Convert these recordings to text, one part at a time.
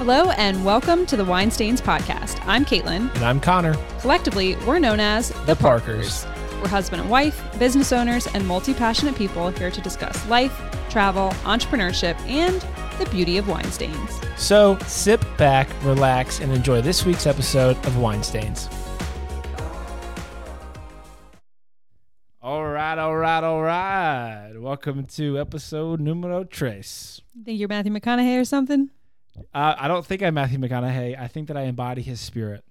Hello and welcome to the Wine Stains podcast. I'm Caitlin. And I'm Connor. Collectively, we're known as The Parkers. We're husband and wife, business owners, and multi passionate people here to discuss life, travel, entrepreneurship, and the beauty of wine stains. So sit back, relax, and enjoy this week's episode of Wine Stains. All right, all right, all right. Welcome to episode numero tres. You think you're Matthew McConaughey or something? Uh, I don't think I'm Matthew McConaughey. I think that I embody his spirit.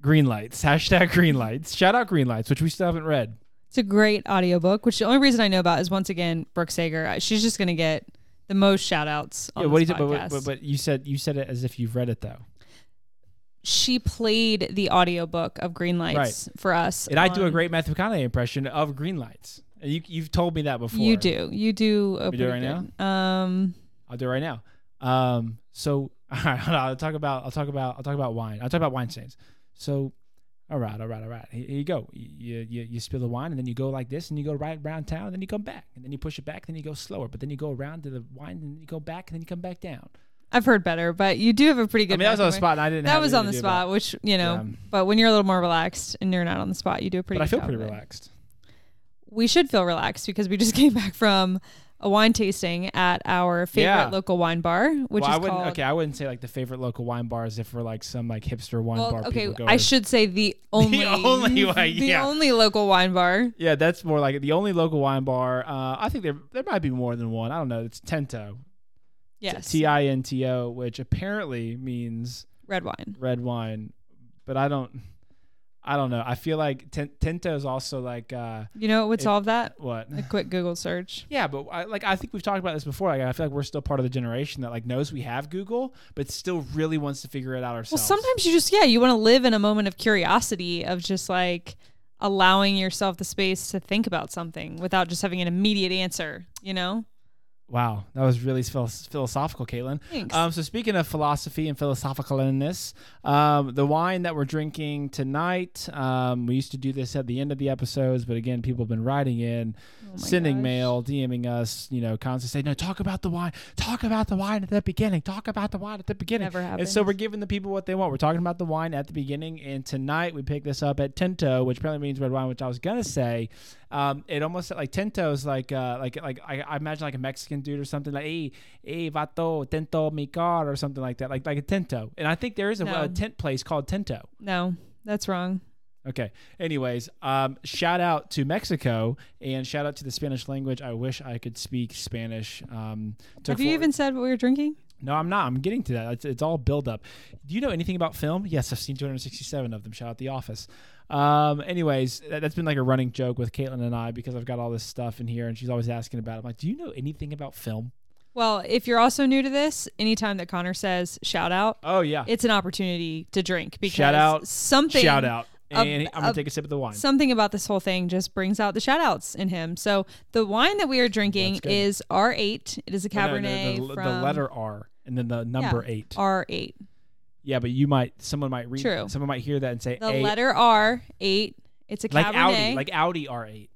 green lights. Hashtag green lights. Shout out green lights, which we still haven't read. It's a great audiobook, which the only reason I know about is once again Brooke Sager. She's just going to get the most shout outs on Yeah, what this do you, but, podcast. but, but you said you said it as if you've read it though. she played the audiobook of Green Lights for us. And I do a great Matthew McConaughey impression of green lights. You, you've told me that before. You do. You do. A We do it right good- Um, I'll do it right now. Um, so all right, hold on, I'll talk about I'll talk about I'll talk about wine. I'll talk about wine stains. So all right, all right, all right. Here, here you go. You, you you spill the wine and then you go like this and you go right around town and then you come back and then you push it back and then you go slower but then you go around to the wine and then you go back and then you come back down. I've heard better, but you do have a pretty good. I mean that was on the spot and I didn't. That was on the do about spot, which you know. But when you're a little more relaxed and you're not on the spot, you do a pretty. But I feel pretty relaxed. We should feel relaxed because we just came back from a wine tasting at our favorite Yeah. local wine bar, which well, is I wouldn't. called. Okay, I wouldn't say like the favorite local wine bars if we're like some like hipster wine well, bar. okay, I to. should say the only, the only one, the only local wine bar. Yeah, that's more like the only local wine bar. Uh, I think there there might be more than one. I don't know. It's Tinto. Yes, T I N T O, which apparently means red wine. red wine, but I don't. I don't know. I feel like Ten- Tinto is also like uh, You know what would It- solve that? what? A quick Google search. Yeah, but I, like I think we've talked about this before. Like, I feel like we're still part of the generation that like knows we have Google, but still really wants to figure it out ourselves. Well, sometimes you just yeah, you want to live in a moment of curiosity of just like allowing yourself the space to think about something without just having an immediate answer. You know. Wow, that was really phil- philosophical, Caitlin. Thanks. Um, so speaking of philosophy and philosophicalness, um, the wine that we're drinking tonight, um, we used to do this at the end of the episodes, but again, people have been writing in, Oh sending gosh. mail, DMing us, you know, constantly saying, "No, talk about the wine, talk about the wine at the beginning, talk about the wine at the beginning." Never And happens. so we're giving the people what they want. We're talking about the wine at the beginning, and tonight we pick this up at Tinto, which apparently means red wine. Which I was gonna say, um, it almost like Tinto is like uh, like like I, I imagine like a Mexican dude or something like hey hey vato Tinto mi car or something like that, like like a Tinto. And I think there is a, No. a tent place called Tinto. no, that's wrong. Okay. Anyways, um, shout out to Mexico and shout out to the Spanish language. I wish I could speak Spanish. Um, Have you even said what we were drinking? No, I'm not. I'm getting to that. It's, it's all build up. Do you know anything about film? Yes, I've seen 267 of them. Shout out The Office. Um, anyways, that, that's been like a running joke with Caitlin and I because I've got all this stuff in here and she's always asking about it. I'm like, do you know anything about film? Well, if you're also new to this, anytime that Connor says shout out, Oh, yeah. it's an opportunity to drink because Shout out, something Shout out. And I'm going to of- take a sip of the wine. something about this whole thing just brings out the shout outs in him. So the wine that we are drinking is R8. It is a Oh, no, no, Cabernet the, from the letter R and then the number Yeah. eight. R8. Yeah, but you might, someone might read, True. someone might hear that and say The A, letter R8. It's a like Cabernet. Audi, like Audi R8.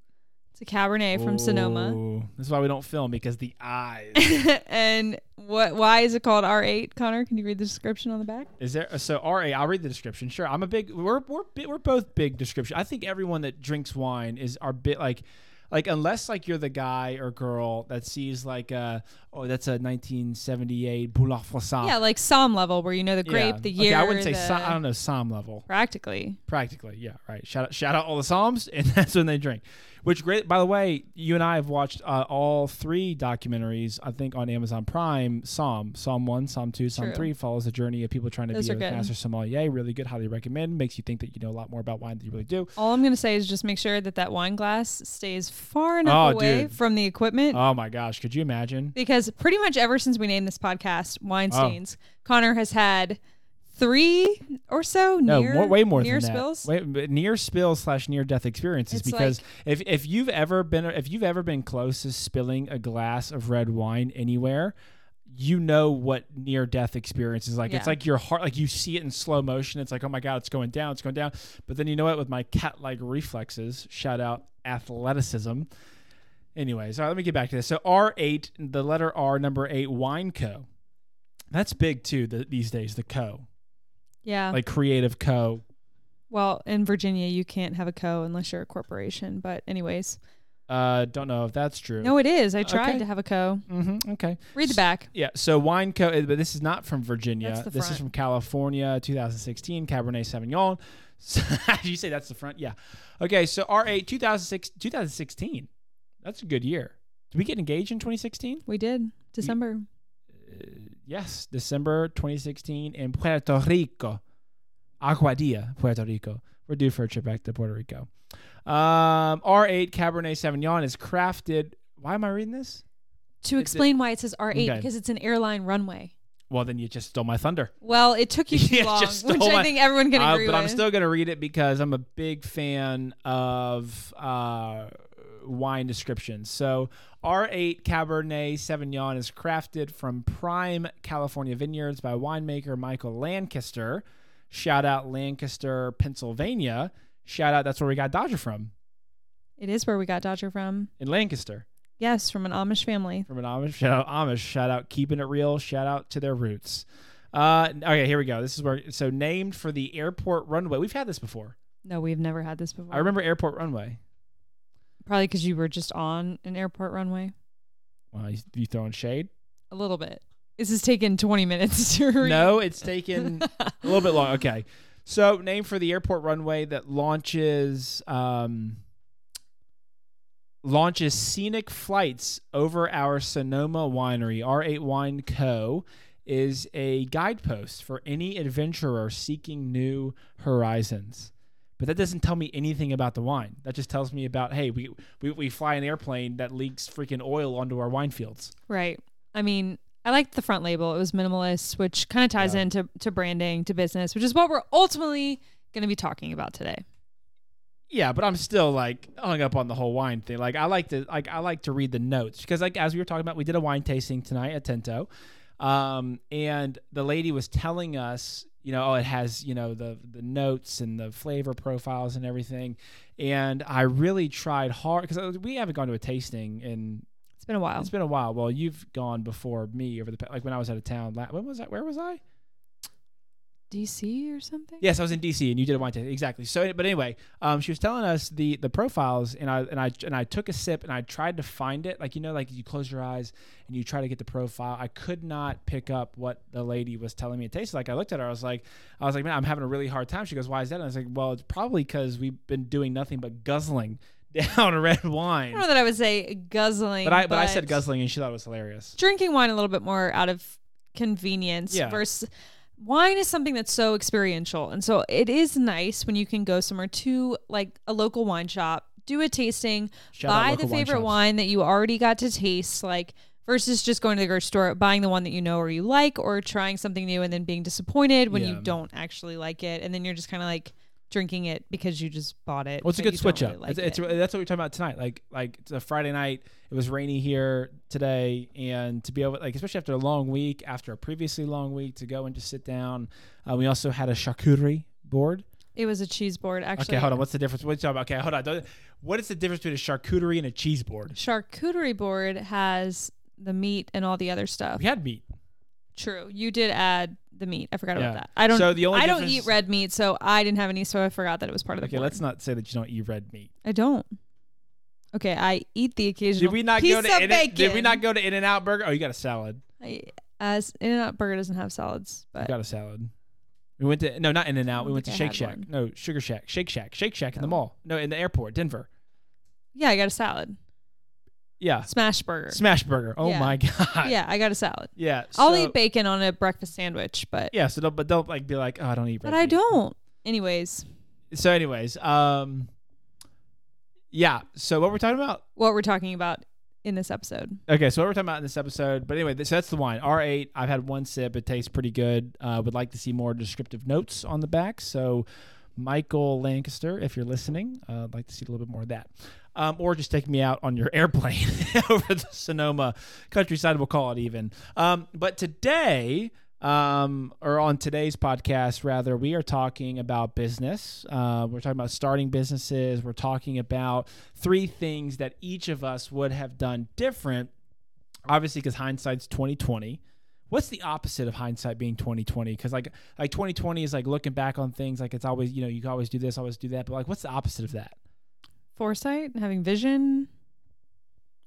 It's a Cabernet from Sonoma. Ooh, This is why we don't film because the eyes. and what? Why is it called R8? Connor, can you read the description on the back? Is there so RA? I'll read the description. Sure, I'm a big. We're we're bi- we're both big description. I think everyone that drinks wine is are bit like, like unless like you're the guy or girl that sees like uh oh that's a 1978 Boulogne Froissart. Yeah, like Somm level, where you know the grape, Yeah. the Okay, year. I wouldn't say the, Som- I don't know Somm level. practically. Practically, yeah, right. Shout out, shout out all the Somms, and that's when they drink. Which great, by the way, you and I have watched uh, all three documentaries. I think on Amazon Prime. Somm, Somm one, Somm two, Somm True. three follows the journey of people trying to Those be a good. master sommelier. Really good, highly recommend. Makes you think that you know a lot more about wine than you really do. All I'm gonna say is just make sure that that wine glass stays far enough Oh, away dude. from the equipment. Oh my gosh, could you imagine? because pretty much ever since we named this podcast Oh. Connor has had three or so No, near, more, way more near than spills. that. Wait, near spills slash near death experiences. It's because like- if if you've ever been if you've ever been close to spilling a glass of red wine anywhere, you know what near death experience is like. It's like your heart, like you see it in slow motion. It's like, oh my god, it's going down, it's going down. But then you know what? With my cat-like reflexes, shout out athleticism. Anyways, all right, let me get back to this. So R8, the letter R, number eight, Wine Co. That's big too the, these days. The co, Yeah. like creative co. well, in Virginia, you can't have a co unless you're a corporation. But anyways, Uh, don't know if that's true. no, it is. I tried Okay. to have a co. Mm-hmm. Okay. Read the back. Yeah. So wine co, eh, but this is not from Virginia. This is from California, 2016 Cabernet Sauvignon. So, you say that's the front? Yeah. Okay. So R8 2006 2016. That's a good year. Did we get engaged in 2016? We did December. Uh, yes, December 2016 in Puerto Rico. Aguadilla, Puerto Rico. We're due for a trip back to Puerto Rico. Um, R8 Cabernet Sauvignon is crafted. Why am I reading this? To It- explain why it says R8 Okay. because it's an airline runway. Well, then you just stole my thunder. Well, it took you too Yeah, long, which stole I think everyone can Uh, agree but with. I'm still going to read it because I'm a big fan of uh, wine descriptions. So, R8 Cabernet Sauvignon is crafted from prime California vineyards by winemaker Michael Lancaster. Shout out Lancaster, Pennsylvania. Shout out, that's where we got Dodger from, it is where we got Dodger from. in Lancaster. Yes, from an Amish family. From an Amish. Shout out Amish. Shout out keeping it real. Shout out to their roots. Uh, okay, here we go. This is where, so named for the airport runway. We've had this before. No, we've never had this before. I remember airport runway. Probably because you were just on an airport runway. Well, you, you throwing shade? A little bit. This has taken 20 minutes to read. No, it's taken a little bit long. Okay. So, name for the airport runway that launches um, launches scenic flights over our Sonoma winery. R8 Wine Co. is a guidepost for any adventurer seeking new horizons. But that doesn't tell me anything about the wine. That just tells me about hey, we we, we fly an airplane that leaks freaking oil onto our wine fields. Right. I mean, I liked the front label. It was minimalist, which kind of ties Yeah. into to branding, to business, which is what we're ultimately going to be talking about today. Yeah, but I'm still like hung up on the whole wine thing. Like I like to like I like to read the notes because like as we were talking about, we did a wine tasting tonight at Tinto, um, and the lady was telling us, you know, oh, it has you know the the notes and the flavor profiles and everything, and I really tried hard because uh, we haven't gone to a tasting in It's been a while. it's been a while. Well, you've gone before me over the like when I was out of town. When was that? Where was I? DC or something? Yes, I was in DC, and you did a wine tasting exactly. So, but anyway, um, she was telling us the the profiles, and I and I and I took a sip, and I tried to find it. Like you know, like you close your eyes and you try to get the profile. I could not pick up what the lady was telling me it tasted like. I looked at her, I was like, I was like, man, I'm having a really hard time. She goes, why is that? And I was like, well, it's probably because we've been doing nothing but guzzling down red wine. I don't know that I would say guzzling. But I but I said guzzling, and she thought it was hilarious. Drinking wine a little bit more out of convenience Yeah. versus wine is something that's so experiential. And so it is nice when you can go somewhere to like a local wine shop, do a tasting, Shout buy the local wine favorite wine that you already got to taste, like versus just going to the grocery store, buying the one that you know or you like, or trying something new and then being disappointed when you don't actually like it, and then you're just kind of like drinking it because you just bought it. Well, it's a good switch don't up. really like it's, it's it. that's what we're talking about tonight. Like like it's a Friday night. It was rainy here today, and to be able like especially after a long week, after a previously long week, to go and just sit down. Uh, we also had a charcuterie board. It was a cheese board, actually. okay, hold on. What's the difference? What you talking about? Okay, hold on. What is the difference between a charcuterie and a cheese board? Charcuterie board has the meat and all the other stuff. We had meat. True. You did add the meat. I forgot Yeah. about that. I don't. So the only I don't difference- eat red meat, so I didn't have any. So I forgot that it was part of the. Okay, board. let's not say that you don't eat red meat. I don't. Okay, I eat the occasional. Did we not piece go to In- Did we not go to In and Out Burger? Oh, you got a salad. I, as In and Out Burger doesn't have salads, We but got a salad. We went to no, not In and Out. We went to Shake Shack. one. No, Sugar Shack, Shake Shack, Shake Shack in the oh. mall. No, in the airport, Denver. yeah, I got a salad. Yeah, Smash burger. Smash Burger. Oh Yeah. my god. Yeah, I got a salad. Yeah. I'll so- eat bacon on a breakfast sandwich, but Yeah. So don't, but don't like be like, oh, I don't eat. Bacon." But red I meat." don't. Anyways, So, anyways, um, yeah. So what we're talking about? what we're talking about in this episode. Okay, so what we're talking about in this episode. But anyway, this, so that's the wine. R8. I've had one sip. It tastes pretty good. Uh, would like to see more descriptive notes on the back. So, Michael Lancaster, if you're listening, uh, I'd like to see a little bit more of that. Um, or just take me out on your airplane over the Sonoma countryside. We'll call it even. Um, but today, um, or on today's podcast, rather, we are talking about business. Uh, we're talking about starting businesses. We're talking about three things that each of us would have done different. Obviously, because hindsight's twenty twenty, what's the opposite of hindsight being 2020 because like like 2020 is like looking back on things like it's always you know you can always do this always do that but like what's the opposite of that Foresight, having vision,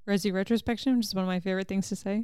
resi retrospection, which is one of my favorite things to say.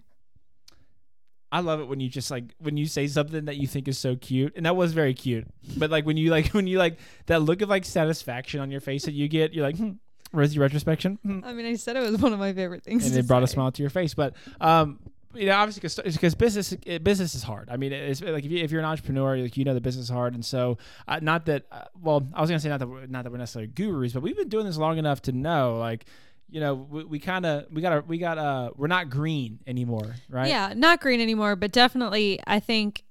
I love it when you just like when you say something that you think is so cute, and that was very cute. But like when you like when you like that look of like satisfaction on your face that you get, you're like, hmm, where's retrospection? Hmm. I mean, I said it was one of my favorite things. and it brought a smile to your face. But um, you know, obviously, because business business is hard. I mean, it's like if, you, you're an entrepreneur, like you know the business is hard, and so uh, not that. Uh, well, I was gonna say not that we're, not that we're necessarily gurus, but we've been doing this long enough to know, like, you know, we, we kind of we got we got uh we're not green anymore, right? Yeah, not green anymore, but definitely, I think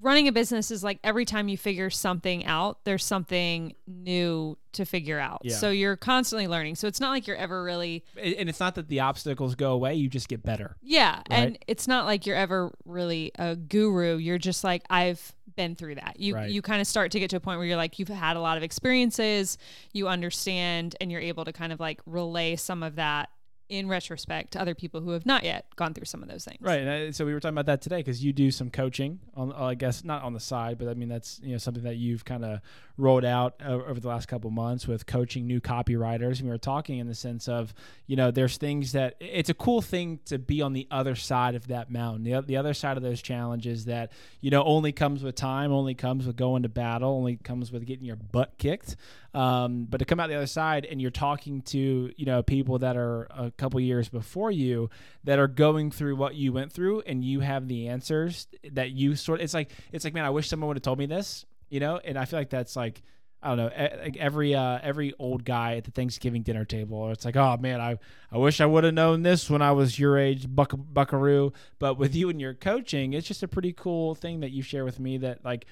running a business is like every time you figure something out, there's something new to figure out. Yeah. So you're constantly learning. So it's not like you're ever really, And it's not that the obstacles go away; you just get better. yeah. And it's not like you're ever really a guru. You're just like, I've been through that. You, Right. you kind of start to get to a point where you're like, you've had a lot of experiences, you understand, and you're able to kind of like relay some of that in retrospect to other people who have not yet gone through some of those things. Right, I, so we were talking about that today because you do some coaching on, uh, I guess not on the side, but I mean that's you know something that you've kind of rolled out over the last couple months with coaching new copywriters. And we were talking in the sense of you know there's things that it's a cool thing to be on the other side of that mountain, the, the other side of those challenges that you know only comes with time, only comes with going to battle, only comes with getting your butt kicked. Um, but to come out the other side and you're talking to you know people that are a couple years before you that are going through what you went through and you have the answers that you sort it's like it's like man I wish someone would have told me this you know? And I feel like that's like I don't know like every uh, every old guy at the Thanksgiving dinner table it's like oh man I I wish I would have known this when I was your age buck, buckaroo. But with you and your coaching it's just a pretty cool thing that you share with me that like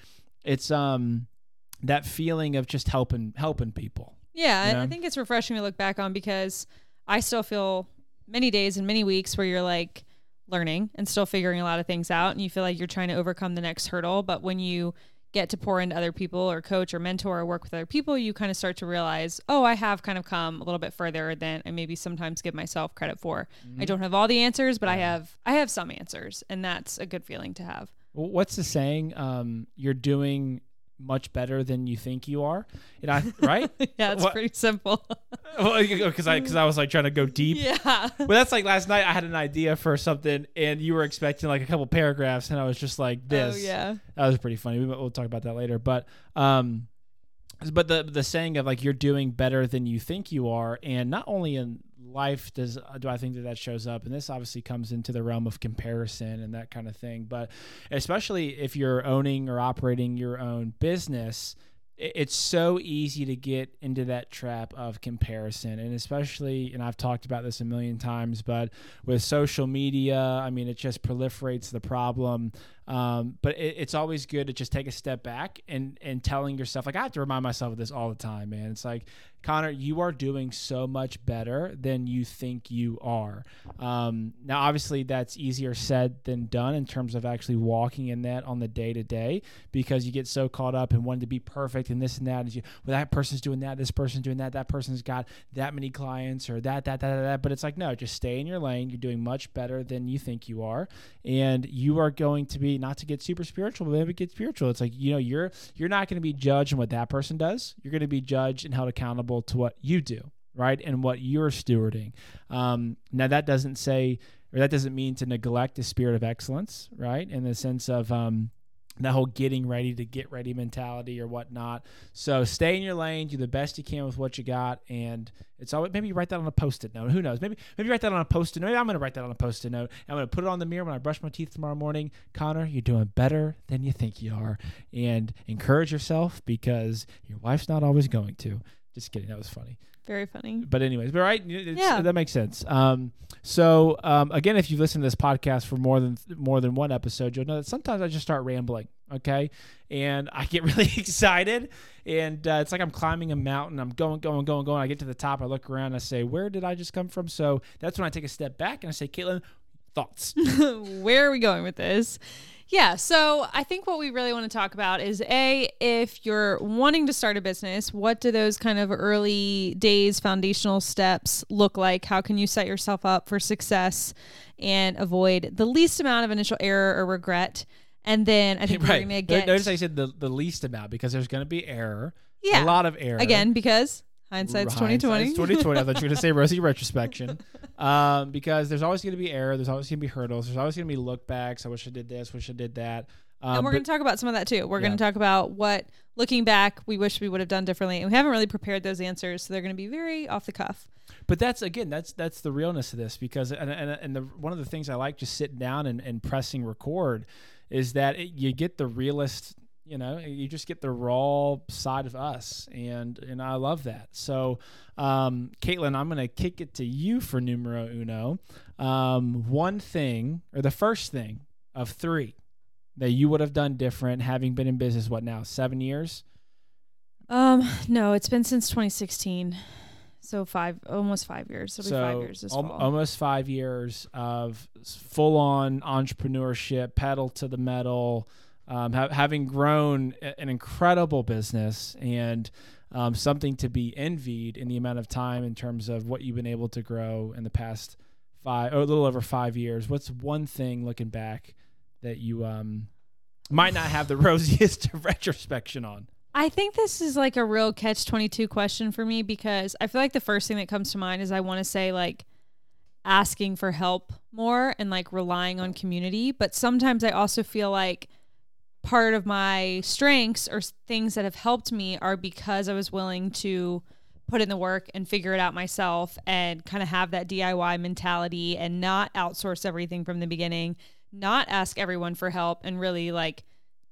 it's um that feeling of just helping helping people Yeah, You I- I think it's refreshing to look back on because I still feel many days and many weeks where you're like learning and still figuring a lot of things out and you feel like you're trying to overcome the next hurdle. But when you get to pour into other people or coach or mentor or work with other people, you kind of start to realize, oh, I have kind of come a little bit further than I maybe sometimes give myself credit for. I don't have all the answers, but I have I have some answers, and that's a good feeling to have. What's the saying? Um, you're doing much better than you think you are. And I, right? yeah, it's pretty simple. well, Because I, because I was like trying to go deep. yeah. But that's like last night. I had an idea for something, and you were expecting like a couple paragraphs, and I was just like, "This." Oh yeah. That was pretty funny. We, we'll talk about that later. But um, but the the saying of like you're doing better than you think you are, and not only in life does do I think that that shows up, and this obviously comes into the realm of comparison and that kind of thing. But especially if you're owning or operating your own business. It's so easy to get into that trap of comparison, and especially, and I've talked about this a million times, but with social media, I mean, it just proliferates the problem. Um, but it, it's always good to just take a step back and and telling yourself, like I have to remind myself of this all the time, man. It's like Connor, you are doing so much better than you think you are. Um, now, obviously, that's easier said than done in terms of actually walking in that on the day to day because you get so caught up in wanting to be perfect and this and that. And you, well, that person's doing that, this person's doing that, that person's got that many clients or that, that, that, that, that. But it's like, no, just stay in your lane. You're doing much better than you think you are. And you are going to be, not to get super spiritual, but maybe get spiritual. It's like, you know, you're, you're not going to be judged on what that person does. You're going to be judged and held accountable to what you do right and what you're stewarding um, now that doesn't say or that doesn't mean to neglect the spirit of excellence right in the sense of um, that whole getting ready to get ready mentality or whatnot. So stay in your lane do the best you can with what you got and it's always maybe write that on a post-it note who knows? Maybe maybe write that on a post-it note maybe i'm to write that on a post-it note i'm to put it on the mirror when i brush my teeth tomorrow morning. Connor you're doing better than you think you are and encourage yourself because your wife's not always going to just kidding that was funny Very funny. but anyways, but right, Yeah. that makes sense. Um, so um, again, if you've listened to this podcast for more than more than one episode, you'll know that sometimes I just start rambling. Okay, and I get really excited, and uh, it's like I'm climbing a mountain. I'm going, going, going, going. I get to the top. I look around. I say, "Where did I just come from?" So that's when I take a step back and I say, "Caitlin, thoughts." Where are we going with this? Yeah. So I think what we really want to talk about is A, if you're wanting to start a business, what do those kind of early days foundational steps look like? How can you set yourself up for success and avoid the least amount of initial error or regret? And then I think we're going to get. Notice I said the, the least amount because there's going to be error. Yeah. A lot of error. Again, because hindsight's 2020. 2020. I thought you were going to say rosy retrospection. Um, because there's always going to be error. There's always going to be hurdles. There's always going to be look backs. I wish I did this. Wish I did that. Um, and we're going to talk about some of that too. We're yeah. going to talk about what, looking back, we wish we would have done differently. And we haven't really prepared those answers, so they're going to be very off the cuff. But that's again, that's that's the realness of this because and and, and the, one of the things I like just sitting down and, and pressing record is that it, you get the realist you know you just get the raw side of us and and i love that. So um caitlin i'm gonna kick it to you for numero uno. Um one thing or the first thing of three that you would have done different having been in business what now seven years? Um no it's been since 2016 so five almost five years. So five years this al- almost five years of full-on entrepreneurship pedal to the metal um, ha- having grown an incredible business and um, something to be envied in the amount of time in terms of what you've been able to grow in the past five or a little over five years. What's one thing looking back that you um, might not have the rosiest retrospection on? I think this is like a real catch 22 question for me because I feel like the first thing that comes to mind is I want to say like asking for help more and like relying on community. But sometimes I also feel like part of my strengths or things that have helped me are because I was willing to put in the work and figure it out myself and kind of have that DIY mentality and not outsource everything from the beginning, not ask everyone for help and really like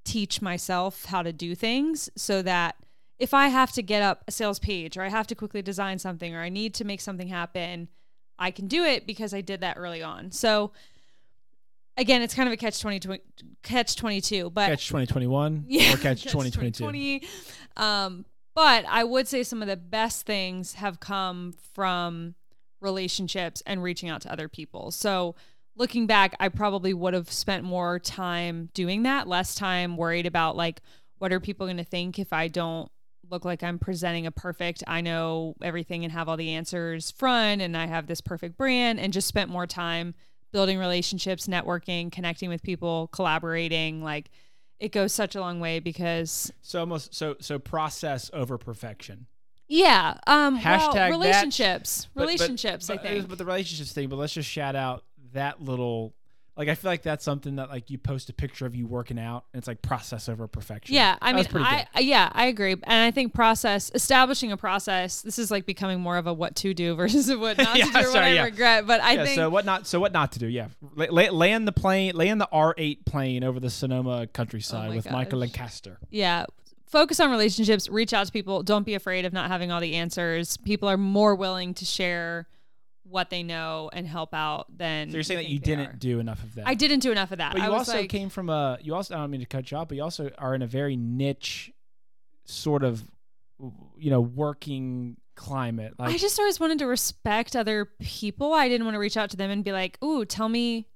teach myself how to do things so that if I have to get up a sales page or I have to quickly design something or I need to make something happen, I can do it because I did that early on. So again, it's kind of a catch 20, catch 22, but catch 2021 yeah, or catch, catch 2022. Um, but I would say some of the best things have come from relationships and reaching out to other people. So looking back, I probably would have spent more time doing that, less time worried about like, what are people going to think if I don't look like I'm presenting a perfect, I know everything and have all the answers front and I have this perfect brand and just spent more time building relationships, networking, connecting with people, collaborating, like it goes such a long way because so almost so so process over perfection. Yeah. Um Hashtag well, relationships. That, relationships, but, but, I think. But the relationships thing, but let's just shout out that little like I feel like that's something that like you post a picture of you working out and it's like process over perfection. Yeah, I that mean, I yeah, I agree, and I think process establishing a process. This is like becoming more of a what to do versus a what not yeah, to do. Sorry, what I regret, but I yeah, think so what not so what not to do. Yeah, land the plane, land the R eight plane over the Sonoma countryside oh with gosh. Michael Lancaster. Yeah, focus on relationships. Reach out to people. Don't be afraid of not having all the answers. People are more willing to share what they know and help out then so you're saying that you didn't are. do enough of that? I didn't do enough of that. But you also like, came from a you also i don't mean to cut you off but you also are in a very niche sort of you know working climate like i just always wanted to respect other people. I didn't want to reach out to them and be like ooh tell me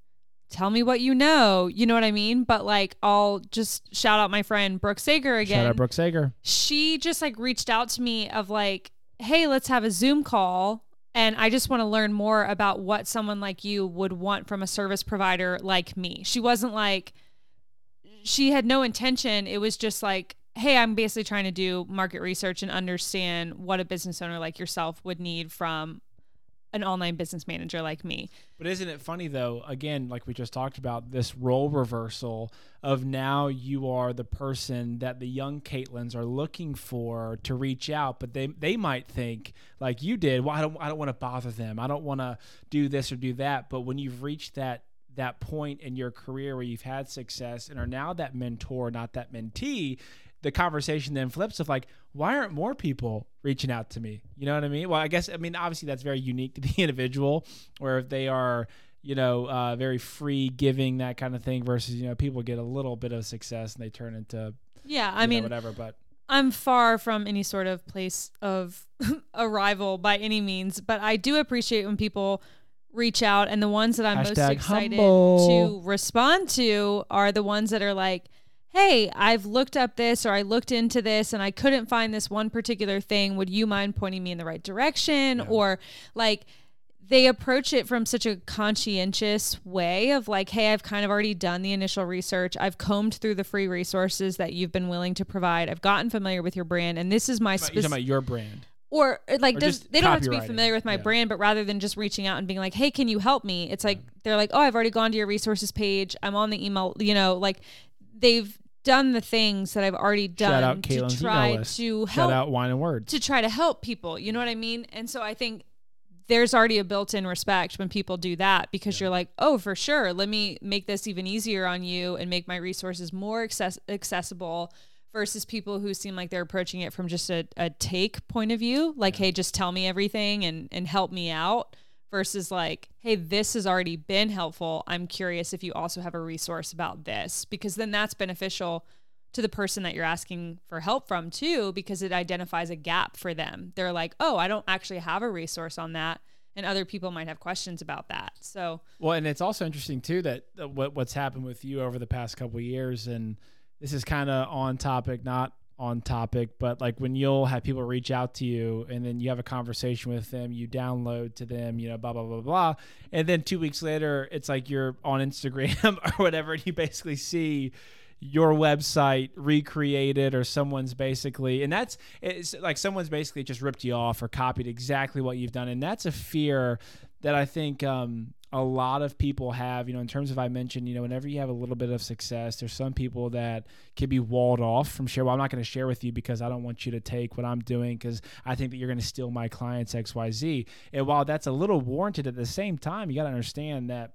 tell me what you know. You know what i mean? But like i'll just shout out my friend brooke sager again shout out brooke sager. She just like reached out to me of like hey let's have a zoom call and I just want to learn more about what someone like you would want from a service provider like me. She wasn't like, she had no intention. It was just like, hey, I'm basically trying to do market research and understand what a business owner like yourself would need from an online business manager like me. But isn't it funny though? Again, like we just talked about, this role reversal of now you are the person that the young Caitlins are looking for to reach out, but they they might think like you did. Well, I don't I don't want to bother them. I don't want to do this or do that. But when you've reached that that point in your career where you've had success and are now that mentor, not that mentee, the conversation then flips of like, why aren't more people reaching out to me? You know what I mean? Well, I guess I mean obviously that's very unique to the individual, where if they are you know uh, very free giving that kind of thing versus you know people get a little bit of success and they turn into yeah I mean know, whatever but. I'm far from any sort of place of arrival by any means, but I do appreciate when people reach out and the ones that I'm most excited humble. to respond to are the ones that are like, "Hey, I've looked up this or I looked into this and I couldn't find this one particular thing. Would you mind pointing me in the right direction?" Yeah. Or like they approach it from such a conscientious way of like, hey, I've kind of already done the initial research. I've combed through the free resources that you've been willing to provide. I've gotten familiar with your brand, and this is my You're talking about your brand. or like Or does, they don't have to be familiar with my Yeah. brand but rather than just reaching out and being like hey can you help me it's like they're like oh i've already gone to your resources page i'm on the email you know like they've done the things that i've already done Shout to Caitlin's try email list. to Shout help out wine and words. to try to help people you know what i mean and so i think there's already a built-in respect when people do that because you're like oh for sure let me make this even easier on you and make my resources more access- accessible versus people who seem like they're approaching it from just a, a take point of view like hey just tell me everything and and help me out versus like hey this has already been helpful. I'm curious if you also have a resource about this because then that's beneficial to the person that you're asking for help from too because it identifies a gap for them. They're like oh i don't actually have a resource on that and other people might have questions about that. So Well, and it's also interesting too that what what's happened with you over the past couple years, and this is kind of on topic, not on topic, but like when you'll have people reach out to you, and then you have a conversation with them, you download to them, you know, blah blah blah blah, and then two weeks later, it's like you're on Instagram or whatever, and you basically see your website recreated or someone's basically and that's it's like someone's basically just ripped you off or copied exactly what you've done and that's a fear that I think um, a lot of people have, you know, in terms of I mentioned, you know, whenever you have a little bit of success, there's some people that can be walled off from share. Well, I'm not going to share with you because I don't want you to take what I'm doing because I think that you're going to steal my clients X, Y, Z. And while that's a little warranted, at the same time, you got to understand that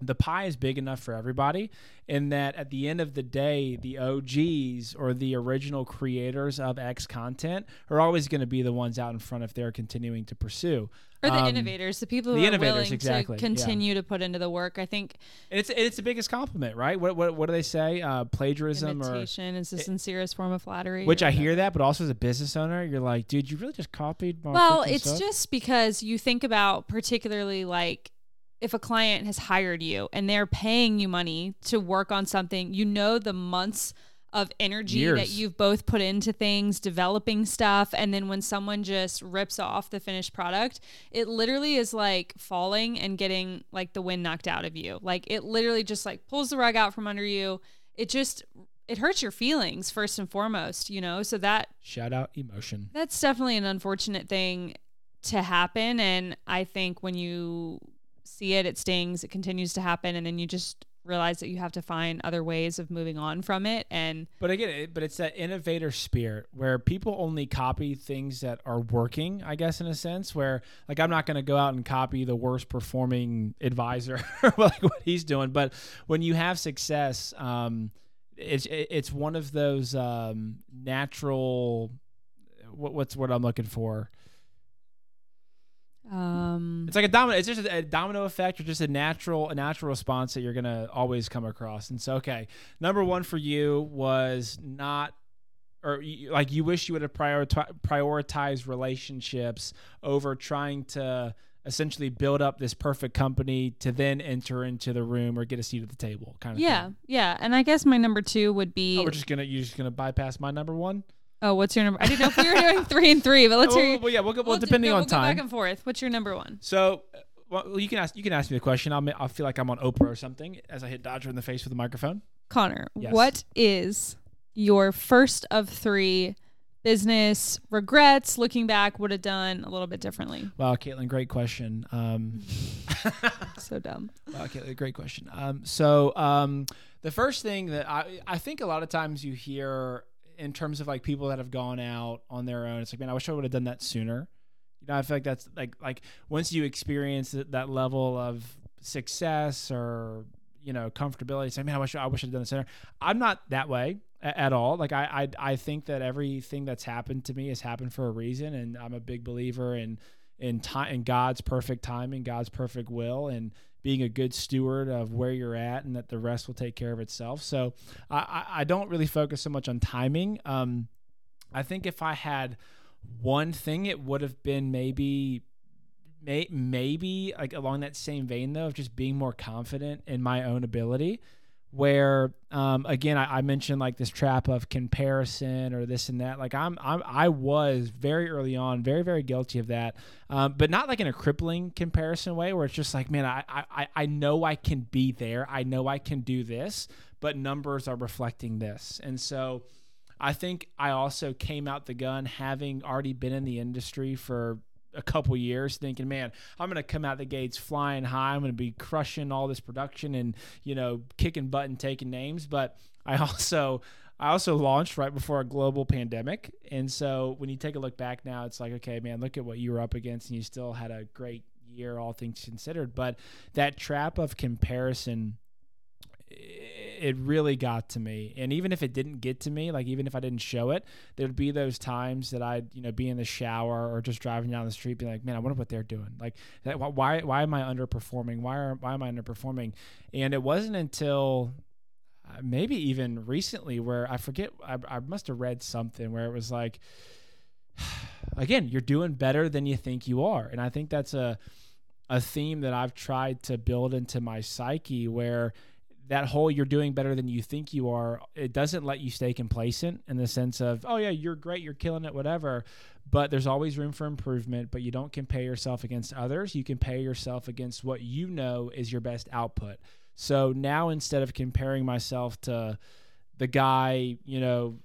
the pie is big enough for everybody in that at the end of the day the og's or the original creators of x content are always going to be the ones out in front if they're continuing to pursue. Or the Um, innovators the people who the are innovators, willing exactly, to yeah. continue to put into the work. I think and it's it's the biggest compliment right? What what, what do they say? Uh, plagiarism or imitation is the it- sincerest form of flattery. Which i hear that but also as a business owner you're like dude you really just copied my Well, it's stuff? just because you think about particularly like if a client has hired you and they're paying you money to work on something, you know the months of energy that you've both put into things, developing stuff, and then when someone just rips off the finished product, it literally is like falling and getting like the wind knocked out of you. Like it literally just like pulls the rug out from under you. It just it hurts your feelings first and foremost, you know? So that shout out emotion that's definitely an unfortunate thing to happen. And I think when you see it, it stings, it continues to happen. And then you just realize that you have to find other ways of moving on from it. And But again, it, but it's that innovator spirit where people only copy things that are working, I guess, in a sense. Where like I'm not going to go out and copy the worst performing advisor, like what he's doing. But when you have success, um, it's it's one of those um, natural. What, what's what I'm looking for? Um, It's like a domino. It's just a, a domino effect, or just a natural, a natural response that you're gonna always come across. And so, okay, number one for you was not, or you, like you wish you would have prioriti- prioritized relationships over trying to essentially build up this perfect company to then enter into the room or get a seat at the table, kind of. yeah, Thing. yeah. And I guess my number two would be Oh, we're just gonna you're just gonna bypass my number one. Oh, what's your number? I didn't know if we were doing three and three, but let's well, hear. well, yeah, we'll go. Well, we'll do- depending go- on we'll go time. back and forth. What's your number one? So, uh, well, you can ask you can ask me the question. I'll I'll feel like I'm on Oprah or something as I hit Dodger in the face with a microphone. Connor, Yes. what is your first of three business regrets? Looking back, would have done a little bit differently. Wow, Caitlin, great question. Um, So dumb. wow, Caitlin, great question. Um, so um, the first thing that I I think a lot of times you hear in terms of like people that have gone out on their own, it's like, man, I wish I would have done that sooner. You know, I feel like that's like like once you experience that, level of success or you know comfortability, say, man, I wish I wish I'd done it sooner. I'm not that way at all. Like I, I I think that everything that's happened to me has happened for a reason, and I'm a big believer in in time in God's perfect timing, God's perfect will, and being a good steward of where you're at, and that the rest will take care of itself. So I, I, don't really focus so much on timing. Um, I think if I had one thing, it would have been maybe may, maybe like along that same vein though of just being more confident in my own ability where um, again I, I, mentioned like this trap of comparison or this and that. Like I'm, I'm i was very early on very very guilty of that um, but not like in a crippling comparison way where it's just like man I, I i know i can be there. I know i can do this but numbers are reflecting this. And so i think i also came out the gun having already been in the industry for a couple years thinking, man, I'm going to come out the gates flying high. I'm going to be crushing all this production and, you know, kicking butt and taking names. But I also, I also launched right before a global pandemic. And so when you take a look back now, it's like, okay, man, look at what you were up against and you still had a great year, all things considered. But that trap of comparison, it really got to me. And even if it didn't get to me, like even if I didn't show it, there'd be those times that I'd, you know, be in the shower or just driving down the street, being like, man, I wonder what they're doing. Like, that, why, why am I underperforming? Why are, why am I underperforming? And it wasn't until uh, maybe even recently where I forget, I, I must have read something where it was like, again, you're doing better than you think you are. And I think that's a, a theme that I've tried to build into my psyche where that whole you're doing better than you think you are, it doesn't let you stay complacent in the sense of, oh, yeah, you're great, you're killing it, whatever. But there's always room for improvement, but you don't compare yourself against others. You compare yourself against what you know is your best output. So now instead of comparing myself to the guy, you know,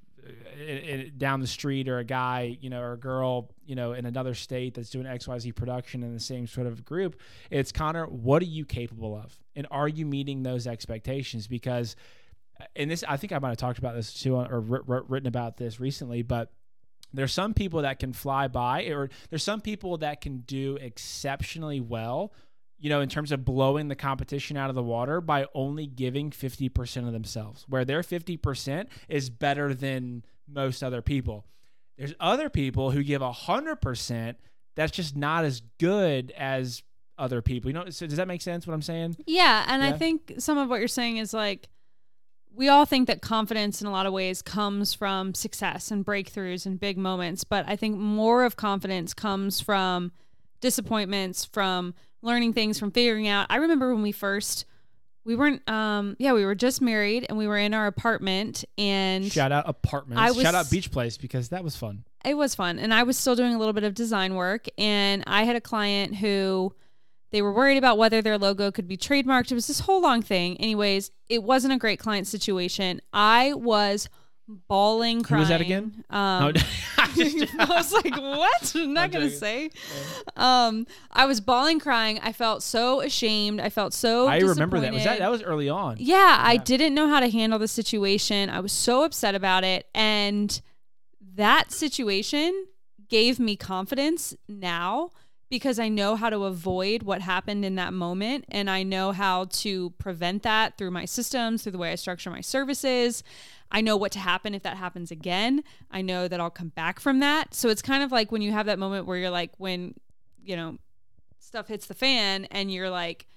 down the street or a guy, you know, or a girl, you know, in another state that's doing XYZ production in the same sort of group. It's Connor, what are you capable of? And are you meeting those expectations? Because, uh, and this, I think I might have talked about this too, or written about this recently, but there's some people that can fly by, or there's some people that can do exceptionally well you know, in terms of blowing the competition out of the water by only giving 50% of themselves, where their 50% is better than most other people. There's other people who give 100% that's just not as good as other people. You know, so does that make sense what I'm saying? Yeah. And yeah. I think some of what you're saying is like, we all think that confidence in a lot of ways comes from success and breakthroughs and big moments. But I think more of confidence comes from disappointments, from learning things, from figuring out. I remember when we first we weren't um yeah we were just married and we were in our apartment and shout out apartments. I was, shout out beach place because that was fun. It was fun. And i was still doing a little bit of design work. And i had a client who they were worried about whether their logo could be trademarked. It was this whole long thing. Anyways it wasn't a great client situation. I was bawling, crying. Who was that again? Um, I was like, "What?" I'm not I'm gonna say. Yeah. Um, I was bawling, crying. I felt so ashamed. I felt so. I remember that. Was that that was early on? Yeah, yeah, I didn't know how to handle the situation. I was so upset about it, and that situation gave me confidence now because I know how to avoid what happened in that moment and I know how to prevent that through my systems, through the way I structure my services. I know what to happen if that happens again. I know that I'll come back from that. So it's kind of like when you have that moment where you're like, when, you know, stuff hits the fan and you're like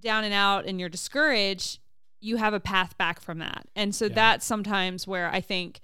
down and out and you're discouraged, you have a path back from that. And so yeah. that's sometimes where I think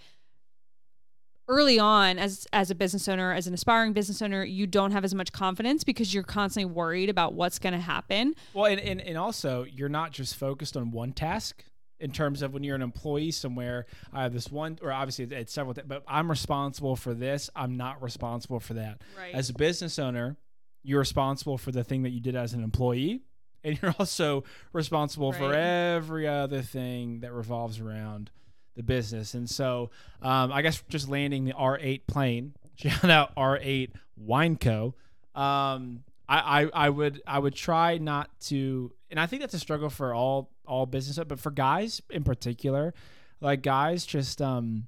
early on as as a business owner as an aspiring business owner you don't have as much confidence because you're constantly worried about what's going to happen well and, and and also you're not just focused on one task in terms of when you're an employee somewhere. I have this one, or obviously it's several, th- but I'm responsible for this. I'm not responsible for that. Right. As a business owner, you're responsible for the thing that you did as an employee, and you're also responsible right. for every other thing that revolves around the business. And so, um, I guess just landing the R8 plane. Shout out R8 Wine Co. Um, I, I, I would I would try not to, and I think that's a struggle for all all business, but for guys in particular, like guys just um,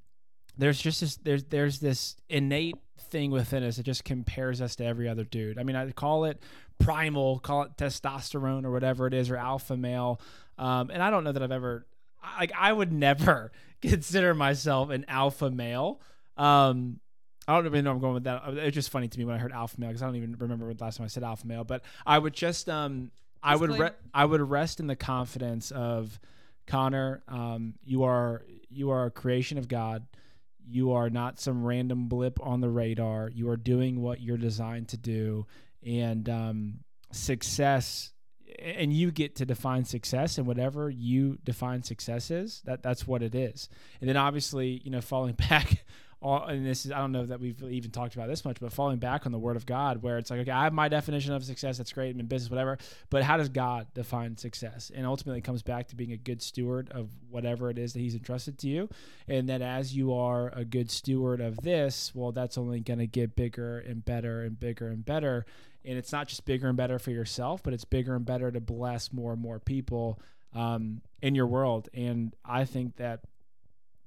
there's just this there's there's this innate thing within us that just compares us to every other dude. I mean, I call it primal, call it testosterone or whatever it is, or alpha male. Um, and I don't know that I've ever like I would never consider myself an alpha male. Um, I don't even know I'm going with that. It's just funny to me when I heard alpha male because I don't even remember the last time I said alpha male. But I would just um I would re- I would rest in the confidence of Connor. Um, you are you are a creation of God. You are not some random blip on the radar. You are doing what you're designed to do, and um, success and you get to define success and whatever you define success is that that's what it is. And then obviously you know falling back on and this is i don't know that we've even talked about this much but falling back on the word of god where it's like okay i have my definition of success that's great I'm in business whatever but how does god define success? And ultimately it comes back to being a good steward of whatever it is that he's entrusted to you. And that as you are a good steward of this well that's only going to get bigger and better and bigger and better and it's not just bigger and better for yourself, but it's bigger and better to bless more and more people um, in your world. And I think that,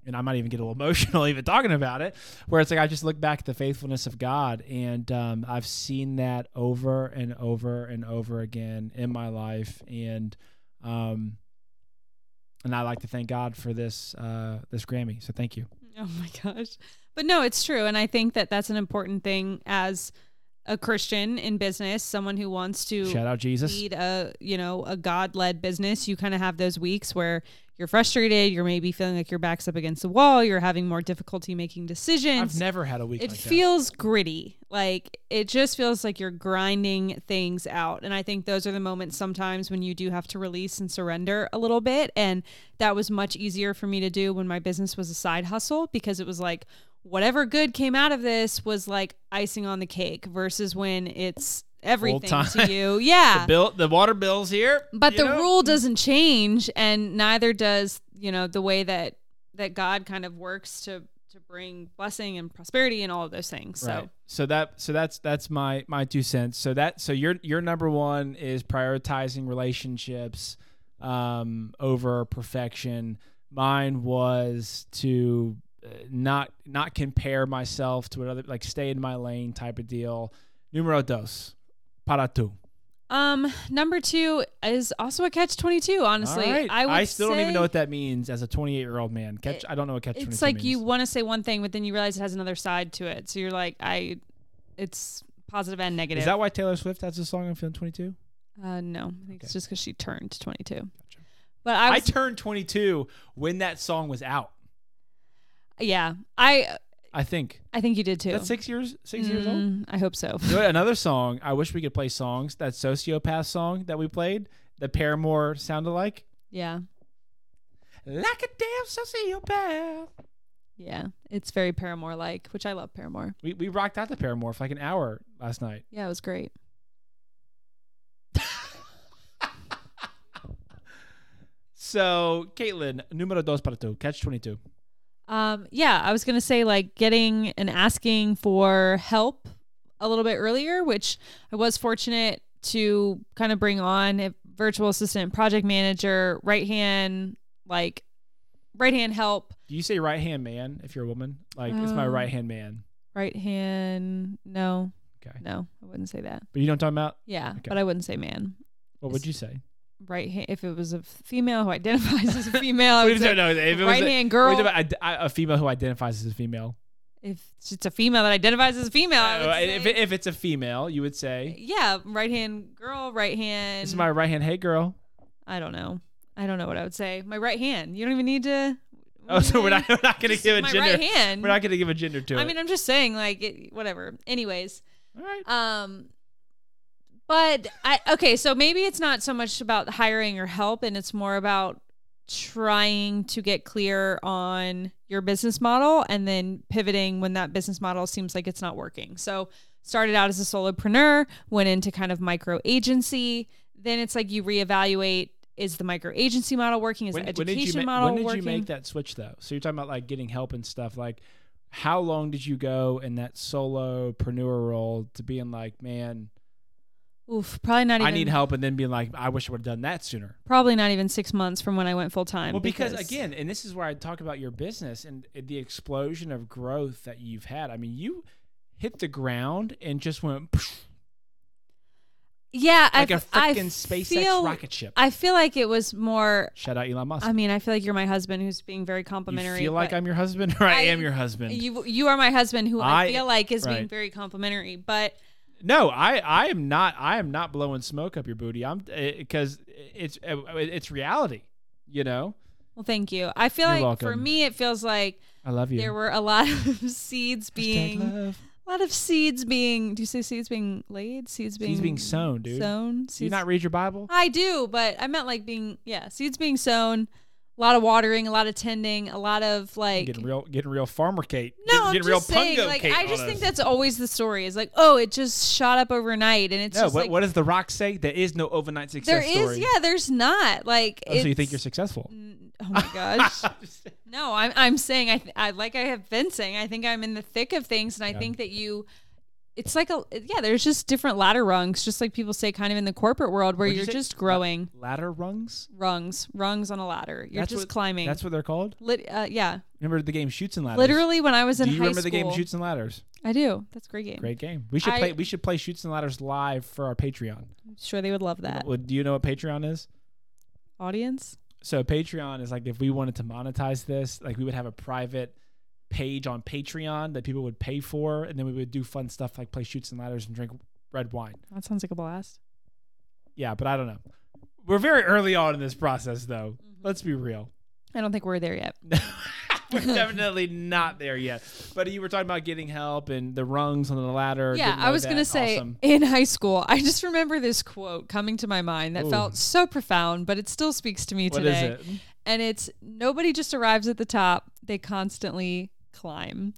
and I might even get a little emotional even talking about it, where it's like I just look back at the faithfulness of God, and um, I've seen that over and over and over again in my life, and um, and I like to thank God for this uh, this Grammy. So thank you. Oh my gosh, but no, it's true, and I think that that's an important thing as a Christian in business, someone who wants to Shout out Jesus. lead a you know a God led business, you kind of have those weeks where you're frustrated, you're maybe feeling like your back's up against the wall, you're having more difficulty making decisions. I've never had a week it like that. feels gritty. Like it just feels like you're grinding things out. And I think those are the moments sometimes when you do have to release and surrender a little bit. And that was much easier for me to do when my business was a side hustle because it was like, whatever good came out of this was like icing on the cake versus when it's everything to you. Yeah. the bill, the water bills here, but the know? rule doesn't change and neither does, you know, the way that that God kind of works to to bring blessing and prosperity and all of those things. So Right. So that so that's that's my my two cents. So that so your your number one is prioritizing relationships um, over perfection. Mine was to not not compare myself to another like stay in my lane type of deal. Numero dos, para tu. Um, number two is also a catch twenty two. Honestly, right. I would still don't even know what that means as a 28 year old man. Catch. I don't know what catch. 22 It's like you want to say one thing, but then you realize it has another side to it. So you're like, I, it's positive and negative. Is that why Taylor Swift has a song on Film 22? uh, no, I think it's just because she turned twenty two. Gotcha. But I I turned 22 when that song was out. Yeah, I, I think I think you did too. that's six years. Six years old. Mm, I hope so. You know? Another song. I wish we could play songs. That sociopath song that we played, the Paramore sounded like, Yeah, like a damn sociopath. yeah, it's very Paramore like, which I love Paramore. We we rocked out the Paramore for like an hour last night. Yeah, it was great. So, Caitlin, numero dos para tu, catch twenty two. Um, yeah, I was gonna say like getting and asking for help a little bit earlier, which I was fortunate to kind of bring on a virtual assistant, project manager, right hand, like right hand help, Do you say right hand man if you're a woman? Like it's my Um, right hand man. right hand. No, Okay, no, I wouldn't say that. but you don't I'm about. Yeah, Okay. but I wouldn't say man. What would you say? Right hand. If it was a female who identifies as a female, I would say no, if it right a- hand what girl. it's a, a female who identifies as a female. if it's a female that identifies as a female, Uh, if, it- if it's a female, you would say, yeah, right hand girl, right hand. "This is my right hand. Hey, girl." I don't know. I don't know what I would say. My right hand. You don't even need to. Oh, so we're not we're not gonna give a gender. right hand. We're not gonna give a gender to I it. mean, I'm just saying, like, it, whatever. Anyways, All right. um, but I okay. So maybe it's not so much about hiring or help, and it's more about trying to get clear on your business model and then pivoting when that business model seems like it's not working. So started out as a solopreneur, went into kind of micro agency. Then it's like you reevaluate: is the micro agency model working? Is the did education ma- model working? when did working? you make that switch though? So you're talking about like getting help and stuff. Like, how long did you go in that solopreneur role to being like, man, Oof, probably not even. I need help, and then being like, I wish I would have done that sooner. Probably not even six months from when I went full time. Well, because, again, and this is where I talk about your business and the explosion of growth that you've had. I mean, you hit the ground and just went yeah, like I, a freaking SpaceX feel, rocket ship. I feel like it was more. Shout out Elon Musk. I mean, I feel like you're my husband, who's being very complimentary. you feel like I'm your husband, or I, I- am your husband? You you are my husband, who I, I- feel like is being very complimentary. But No, I I am not I am not blowing smoke up your booty. I'm because it's uh, it's reality. You know, well, thank you. I feel You're like for me, it feels like I love you. there were a lot of seeds being. A lot of seeds being. Do you say seeds being laid? Seeds being Seeds being sown, dude. Sown. Do you not read your Bible? I do, but I meant like being yeah, seeds being sown. A lot of watering, a lot of tending, a lot of like. getting real, getting real farmer Kate. no, getting, I'm getting just real saying. Like Kate I on just us. think that's always the story. Is like, oh, it just shot up overnight, and it's no. just What, like what does the rock say? There is no overnight success there is. story. Yeah, there's not. Like, Oh, so you think you're successful? N- Oh my gosh. No, I'm I'm saying I, th- I like I have been saying I think I'm in the thick of things and I Yeah. think that you it's like a yeah there's just different ladder rungs just like people say kind of in the corporate world where What'd you you're say? just growing Ladder rungs. rungs rungs on a ladder you're That's just what- climbing That's what they're called. Lit, uh, yeah Remember the game Chutes and Ladders? literally when I was in Do you remember school the game Chutes and Ladders? I do that's a great game Great game. We should I- play. We should play Chutes and Ladders live for our Patreon. I'm sure they would love that Do you know what Patreon is? audience So Patreon is like if we wanted to monetize this, like we would have a private page on Patreon that people would pay for, and then we would do fun stuff like play Chutes and Ladders and drink red wine. that sounds like a blast Yeah, but I don't know. We're very early on in this process, though. Mm-hmm. Let's be real. I don't think we're there yet We're definitely not there yet. But you were talking about getting help and the rungs on the ladder. Yeah, I was gonna say Awesome. in high school, I just remember this quote coming to my mind that Ooh. felt so profound, but it still speaks to me What is today. it? And it's nobody just arrives at the top; they constantly climb.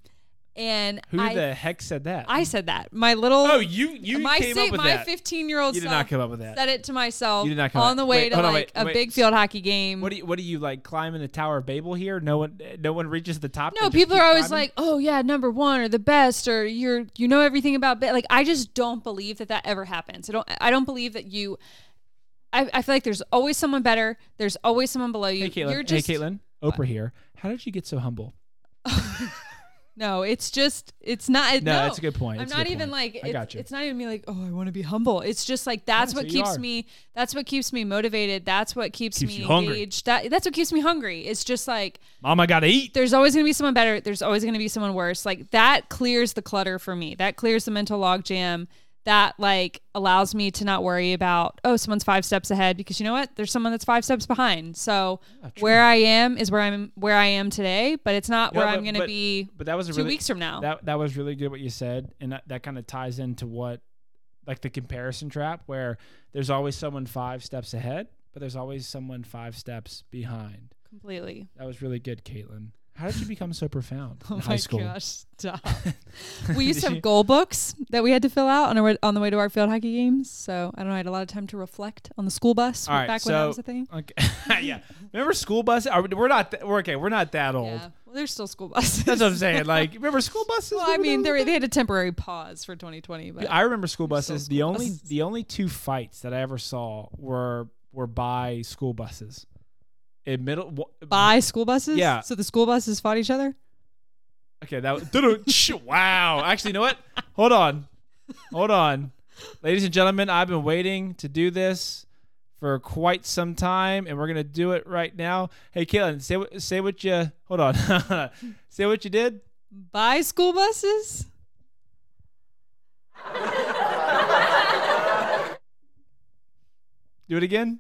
And Who I, the heck said that? I said that my little oh, you you my came up with my that. 15 year old You did not come up with that. said it to myself You did not come on up- the way wait, to like wait, a wait. big field hockey game. What do you what do you like climbing the Tower of Babel here? No one no one reaches the top. No, people are always climbing? like, "Oh yeah, number one or the best or you're you know everything about ba-. like." I just don't believe that that ever happens. I don't. I don't believe that you. I, I feel like there's always someone better. There's always someone below you. Hey Caitlin, You're just hey Caitlin, Oprah here. How did you get so humble? no. It's just it's not. No, No, that's a good point. I'm a not even point. like I it's, got you. it's not even me like oh I want to be humble. It's just like that's what keeps me. That's what keeps me motivated. That's what keeps, Keeps me engaged. That that's what keeps me hungry. It's just like Mom, I gotta eat. there's always going to be someone better. There's always going to be someone worse. Like that clears the clutter for me. That clears the mental log jam. That like allows me to not worry about oh someone's five steps ahead because you know what there's someone that's five steps behind. So where I am is where I'm where I am today, but it's not where but- I'm going to be But that was two really weeks from now. that that was really good what you said, and that, that kind of ties into what like the comparison trap, where there's always someone five steps ahead, but there's always someone five steps behind. Completely. That was really good, Caitlin. How did you become so profound Oh in my high school? gosh! Stop. we used to have goal books that we had to fill out on our on the way to our field hockey games. So I don't know. I had a lot of time to reflect on the school bus All right, back when that was a thing. Okay, yeah. Remember school bus? Are We're not. Th- we're okay. We're not that old. Yeah. Well, there's still school buses. That's what I'm saying. Like, remember school buses? Well, I mean, they they had a temporary pause for 2020, but I remember school buses. school the only buses. the only two fights that I ever saw were were by school buses. In middle, by school buses. Yeah. So the school buses fought each other. Okay, that was wow. Actually, you know what? Hold on, hold on, ladies and gentlemen. I've been waiting to do this for quite some time, and we're gonna do it right now. Hey, Caitlin, say what say what you hold on. say what you did. By school buses. Do it again.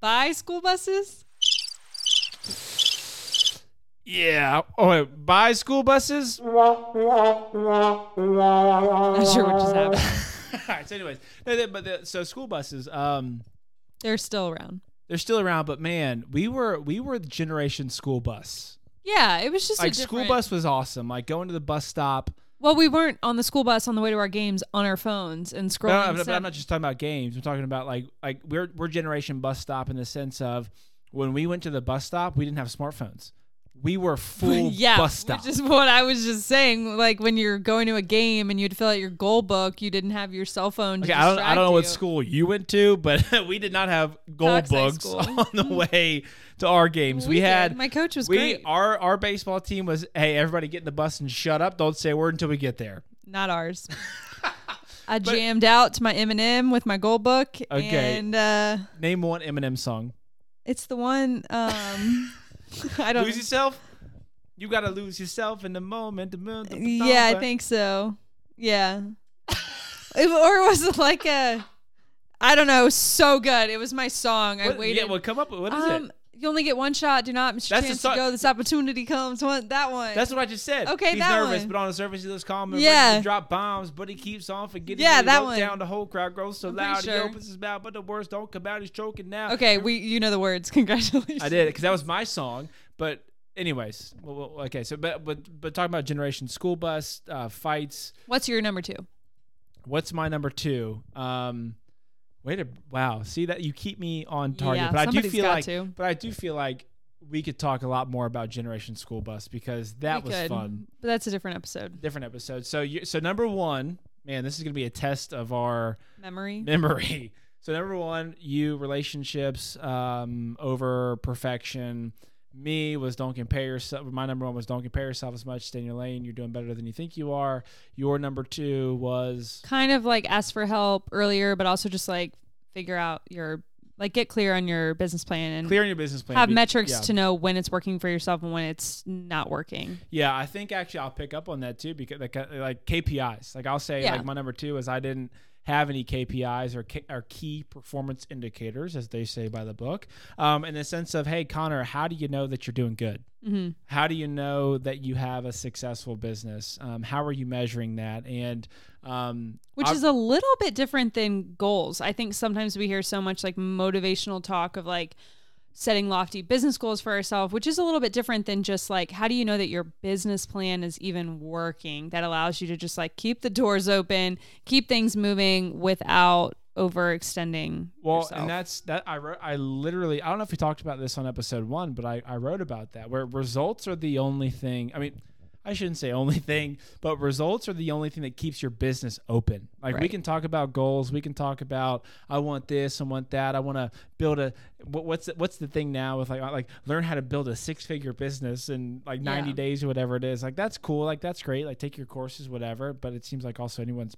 By school buses. Yeah. Oh, wait, by school buses. Not sure what just happened. All right. So, anyways, no, they- but the, so school buses, um, They're still around. they're still around. But man, we were we were the generation school bus. Yeah, it was just Like a school bus was awesome. Like going to the bus stop. Well, we weren't on the school bus on the way to our games on our phones and But, scrolling. I'm, but I'm not just talking about games. I'm talking about like like we're we're generation bus stop in the sense of when we went to the bus stop, we didn't have smartphones. We were full yeah, bus stop. which is what I was just saying. Like when you're going to a game and you'd fill out your goal book, you didn't have your cell phone. To Okay, I don't, I don't know what school you went to, but we did not have goal Cox books on the way to our games. We, did. had my coach was we great. our our baseball team was hey everybody get in the bus and shut up. Don't say a word until we get there. Not ours. I jammed out to my Eminem with my goal book, Okay. and uh, Name one Eminem song. it's the one. Um, I don't. Lose yourself. You gotta lose yourself in the moment. the mo- the- Yeah, I think so. Yeah. It- or was it like a? I don't know. It was So good. It was my song. I What, waited. yeah, well, come up. with What is um, it? You only get one shot. Do not miss your chance so- to go. This opportunity comes. One that one. That's what I just said. Okay, he's that nervous, one. but on the surface he looks calm and Yeah. ready to drop bombs. But he keeps on forgetting. Yeah, that one. Down the whole crowd grows so I'm loud. He opens his mouth, but the words don't come out. He's choking now. okay. We you know the words. Congratulations. I did because that was my song. But anyways, well, well, okay. So, but but but talking about generation school bus uh, fights. What's your number two? What's my number two? Um, wait a wow. See that you keep me on target, Yeah, but I do feel like, to. but I do feel like we could talk a lot more about generation school bus because that We was could, fun. But that's a different episode. Different episode. So you so number one, man, this is gonna be a test of our Memory. memory. So number one, you relationships um, over perfection. Me was don't compare yourself. My number one was don't compare yourself as much. Stay in your lane. You're doing better than you think you are. Your number two was kind of like ask for help earlier, but also just like figure out your like get clear on your business plan and clear on your business plan. have Be- metrics yeah. to know when it's working for yourself and when it's not working. Yeah, I think actually I'll pick up on that too because like, uh, like KPIs. Like I'll say Yeah. like my number two is I didn't have any KPIs or, K- or key performance indicators as they say by the book. Um, in the sense of hey Connor, how do you know that you're doing good? hmm How do you know that you have a successful business? Um, how are you measuring that? And um, Which I- is a little bit different than goals. I think sometimes we hear so much like motivational talk of like setting lofty business goals for ourselves, which is a little bit different than just like how do you know that your business plan is even working that allows you to just like keep the doors open, keep things moving without overextending Well, yourself. and that's that. I wrote. I literally. I don't know if we talked about this on episode one, but I I wrote about that where results are the only thing. I mean. I shouldn't say only thing, but results are the only thing that keeps your business open. Like we can talk about goals, we can talk about I want this, I want that, I want to build a what, what's the, what's the thing now with like like learn how to build a six figure business in like ninety Yeah. days or whatever it is. Like that's cool, like that's great. Like take your courses, whatever. But it seems like also anyone's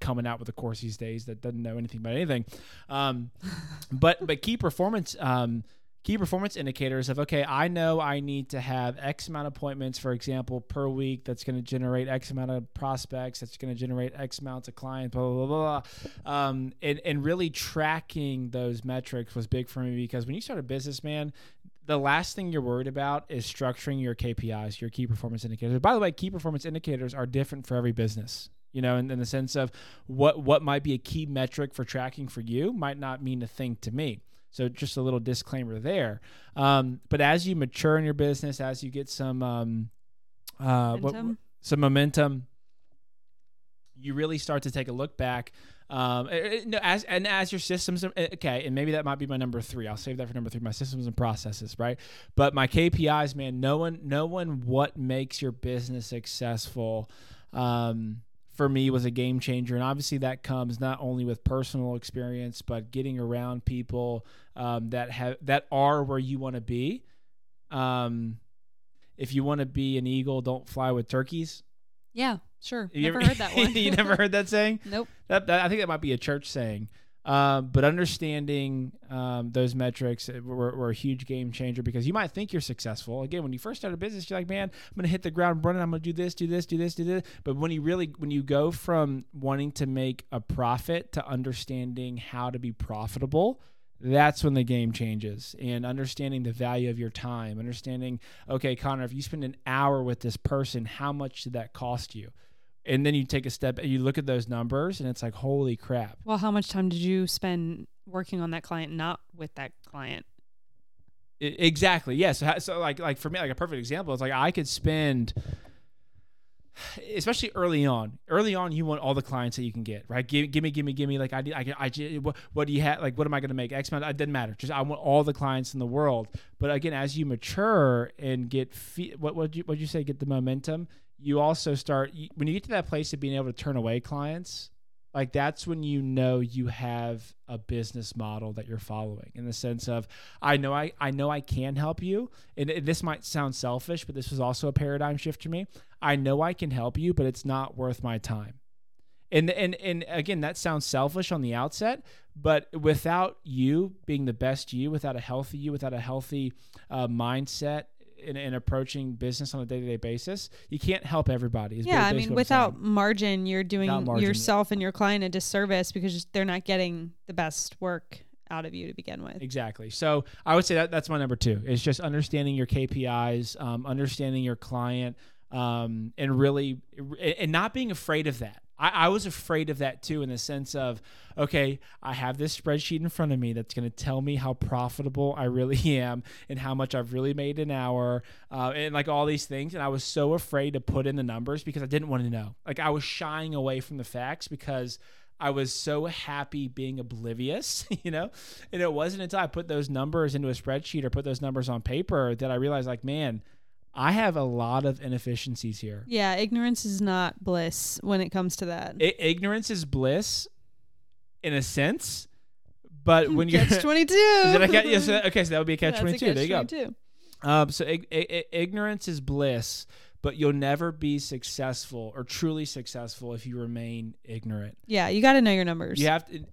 coming out with a course these days that doesn't know anything about anything. Um, but but key performance um, key performance indicators of okay, I know I need to have X amount of appointments, for example, per week. That's going to generate X amount of prospects. That's going to generate X amounts of clients. Blah blah blah. blah. Um, and and really tracking those metrics was big for me because when you start a business, man. The last thing you're worried about is structuring your KPIs, your key performance indicators. By the way, key performance indicators are different for every business you know, in, in the sense of what what might be a key metric for tracking for you might not mean a thing to me. So just a little disclaimer there. Um, but as you mature in your business, as you get some um, uh, what- Momentum. some momentum, you really start to take a look back. Um, no, as and as your systems, eh, okay, and maybe that might be my number three. I'll save that for number three. My systems and processes, right? But my KPIs, man, knowing knowing what makes your business successful, um, for me was a game changer, and obviously that comes not only with personal experience, but getting around people um, that have that are where you want to be. Um, if you want to be an eagle, don't fly with turkeys. Yeah, sure. You Never ever- heard that one. you never heard that saying? Nope. That, that I think that might be a church saying. Um, but understanding um, those metrics uh, were, were a huge game changer because you might think you're successful. Again, when you first start a business, you're like, man, I'm gonna hit the ground running. I'm gonna do this, do this, do this, do this. But when you really, when you go from wanting to make a profit to understanding how to be profitable, that's when the game changes and understanding the value of your time understanding okay connor if you spend an hour with this person how much did that cost you and then you take a step and you look at those numbers and it's like holy crap. Well, how much time did you spend working on that client, not with that client? I- exactly yeah so, so like like for me like a perfect example is like i could spend especially early on early on you want all the clients that you can get right? Give, give me give me give me like i need i, I what, what do you have like what am i going to make x amount it doesn't matter just i want all the clients in the world. But again as you mature and get fe- what what you what you say get the momentum you also start when you get to that place of being able to turn away clients like that's when you know you have a business model that you're following in the sense of I know I, I know I can help you. And, this might sound selfish but this was also a paradigm shift for me. I know I can help you but it's not worth my time. And and and again that sounds selfish on the outset but without you being the best you without a healthy you without a healthy uh, mindset in, in approaching business on a day-to-day basis you can't help everybody yeah, I mean, without margin, you're doing margin, yourself and your client a disservice because they're not getting the best work out of you to begin with. Exactly. So I would say that that's my number two. It's just understanding your KPIs, um, understanding your client, um, and really, and not being afraid of that. I, I was afraid of that too, in the sense of, okay, I have this spreadsheet in front of me that's going to tell me how profitable I really am and how much I've really made an hour, uh, and like all these things. And I was so afraid to put in the numbers because I didn't want to know. Like I was shying away from the facts because. I was so happy being oblivious, you know? And it wasn't until I put those numbers into a spreadsheet or put those numbers on paper that I realized, like, man, I have a lot of inefficiencies here. Yeah, ignorance is not bliss when it comes to that. I- ignorance is bliss in a sense, but when you're. Catch 22. It a catch? Yes, okay, so that would be a catch a 22. there you go. Um, so ig- ig- ignorance is bliss, but you'll never be successful or truly successful if you remain ignorant. Yeah, you got to know your numbers. You have to,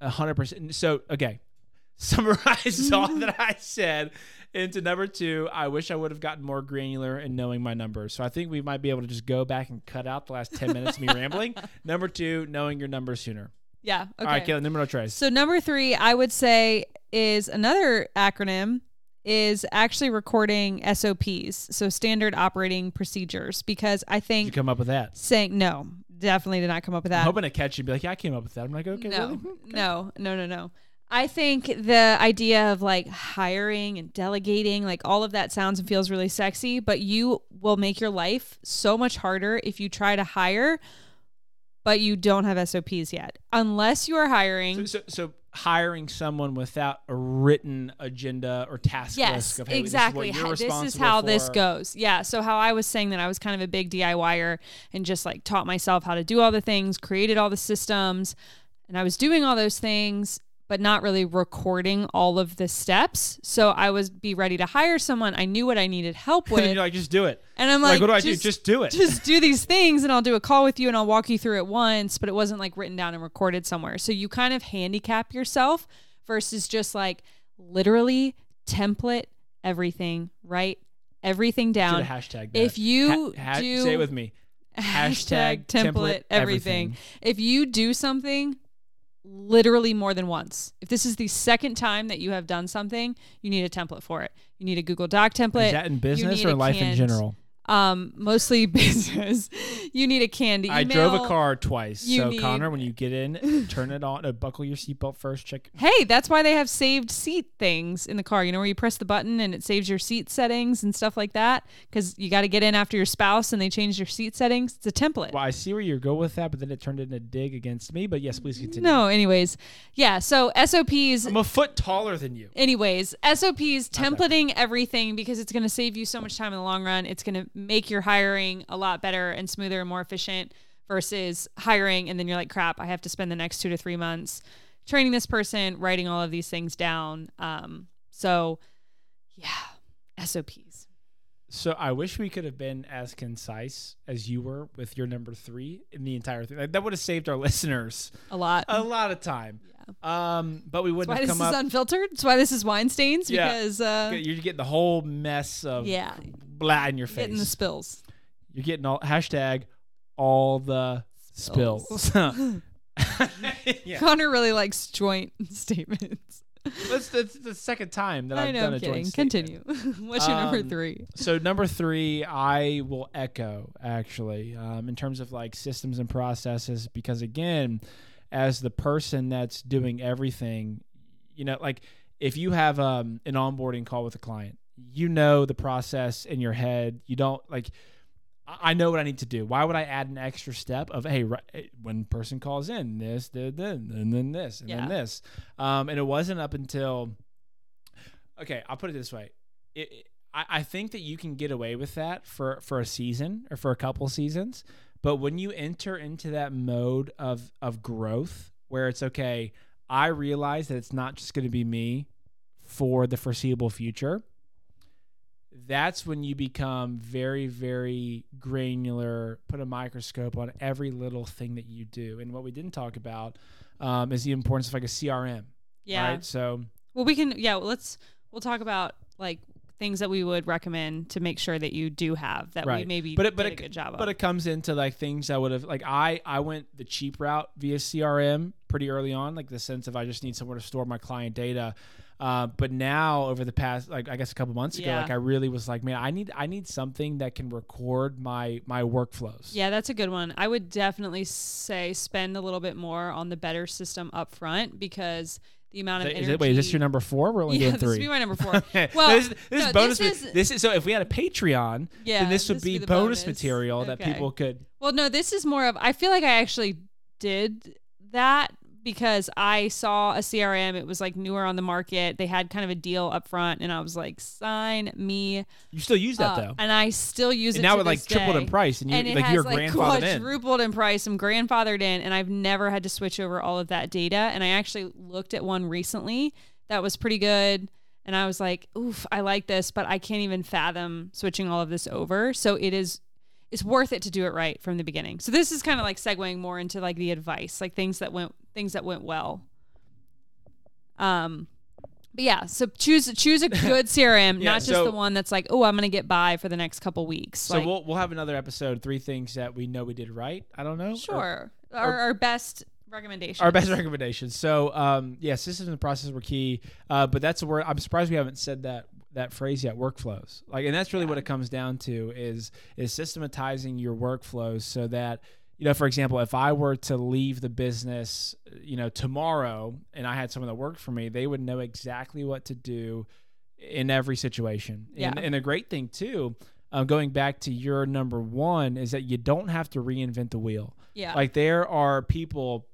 a hundred percent. So okay, summarize all that I said into number two. I wish I would have gotten more granular in knowing my numbers. So I think we might be able to just go back and cut out the last ten minutes of me rambling. Number two, knowing your numbers sooner. Yeah. Okay. All right, Kayla, numero tres. So number three, I would say is another acronym is actually recording SOPs, so standard operating procedures, because I Did you think come up with that? saying no, definitely did not come up with that. I'm hoping to catch you and be like, yeah, I came up with that. I'm like, okay, no, really? Okay. no, no, no, no. I think the idea of like hiring and delegating, like all of that sounds and feels really sexy, but you will make your life so much harder if you try to hire, but you don't have SOPs yet. Unless you are hiring. So, so, so hiring someone without a written agenda or task Yes, list of hey, exactly. This is, what you're How- this is how this goes. Yeah. So how I was saying that I was kind of a big DIYer and just like taught myself how to do all the things, created all the systems, and I was doing all those things, but not really recording all of the steps. So I was be ready to hire someone. I knew what I needed help with, you're like, just do it. and I'm Like, like, what do I do? Just do it. just do these things and I'll do a call with you and I'll walk you through it once, but it wasn't like written down and recorded somewhere. So you kind of handicap yourself versus just like literally template everything, write everything down. hashtag that. If you Ha- ha- do say it with me. hashtag Hashtag template, template everything. everything. If you do something literally more than once, if this is the second time that you have done something, you need a template for it. You need a Google Doc template. Is that in business or life in general? Um, mostly business. you need a candy. email. I drove a car twice. you So need- Connor, when you get in, turn it on. Uh, buckle your seatbelt first. Check. Hey, that's why they have saved seat things in the car. You know where you press the button and it saves your seat settings and stuff like that. Because you got to get in after your spouse and they change your seat settings. It's a template. Well, I see where you go with that, but then it turned into a dig against me. But yes, please continue. No, anyways, yeah. So SOPs. I'm a foot taller than you. Anyways, SOPs, templating everything because it's going to save you so much time in the long run. It's going to make your hiring a lot better and smoother and more efficient versus hiring and then you're like, crap, I have to spend the next two to three months training this person, writing all of these things down. Um, so, yeah, SOPs. So I wish we could have been as concise as you were with your number three in the entire thing. That would have saved our listeners A lot. a lot of time. Um, but we wouldn't why have this come is up. unfiltered. That's why this is Wine Stains Yeah. because uh, You're getting the whole mess of yeah, blah in your face. getting the spills. You're getting all hashtag all the spills. Spills. yeah. Connor really likes joint statements. That's, that's the second time that I I've know, done I'm a joint kidding. statement. Continue. What's your number Um, three? So number three, I will echo actually um, in terms of like systems and processes because again, as the person that's doing everything, you know, like if you have um, an onboarding call with a client, you know the process in your head. You don't like. I know what I need to do. Why would I add an extra step of hey, right, eh, when person calls in, this, then, then, and then this, and Yeah. then this, um, and it wasn't up until. Okay, I'll put it this way. It, it- I, I think that you can get away with that for for a season or for a couple seasons, but when you enter into that mode of of growth, where it's okay, I realize that it's not just going to be me for the foreseeable future that's when you become very very granular put a microscope on every little thing that you do and what we didn't talk about um, is the importance of like a crm Yeah. right so Well, we can. Yeah. Well, let's. We'll talk about like things that we would recommend to make sure that you do have that we Right. maybe But it- but it- a good job But of. it comes into like things I would have like I I went the cheap route via CRM pretty early on, like the sense of I just need somewhere to store my client data. Uh, but now over the past like I guess a couple months ago, Yeah. like I really was like, man, I need I need something that can record my my workflows. yeah, that's a good one. I would definitely say spend a little bit more on the better system up front because the amount of it- energy. is it- wait, is this your number four? We're only yeah, doing this three. would be my number four. Okay. Well, this, this no, is bonus. this is- this is so. If we had a Patreon, Yeah, then this would this be, the bonus, material that people could. Well, no, this is more of. I feel like I actually did that because I saw a CRM. It was like newer on the market. They had kind of a deal up front, and I was like, "Sign me." You still use that up. though, and I still use and it now it like tripled in price, and you and it like has you're like grandfathered in. quadrupled in price. I'm grandfathered in, and I've never had to switch over all of that data. And I actually looked at one recently that was pretty good, and I was like, "Oof, I like this," but I can't even fathom switching all of this over. So it is, it's worth it to do it right from the beginning. So this is kind of like segueing more into like the advice, like things that went things that went well. Um. But yeah, so choose choose a good CRM, Yeah, not just so- the one that's like, oh, I'm gonna get by for the next couple weeks. So like, we'll we'll have another episode. Three things that we know we did right. I don't know. Or- Sure. Our, our best recommendations. our best recommendations. So, um, yeah, systems and processes were key. Uh, but that's a word. I'm surprised we haven't said that that phrase yet. Workflows, like, and that's really what it comes down to is is systematizing your workflows so that you know, for example, if I were to leave the business, you know, tomorrow, and I had someone that worked for me, they would know exactly what to do in every situation. And, Yeah. and the great thing too. Um, going back to your number one is that you don't have to reinvent the wheel. Yeah. Like there are people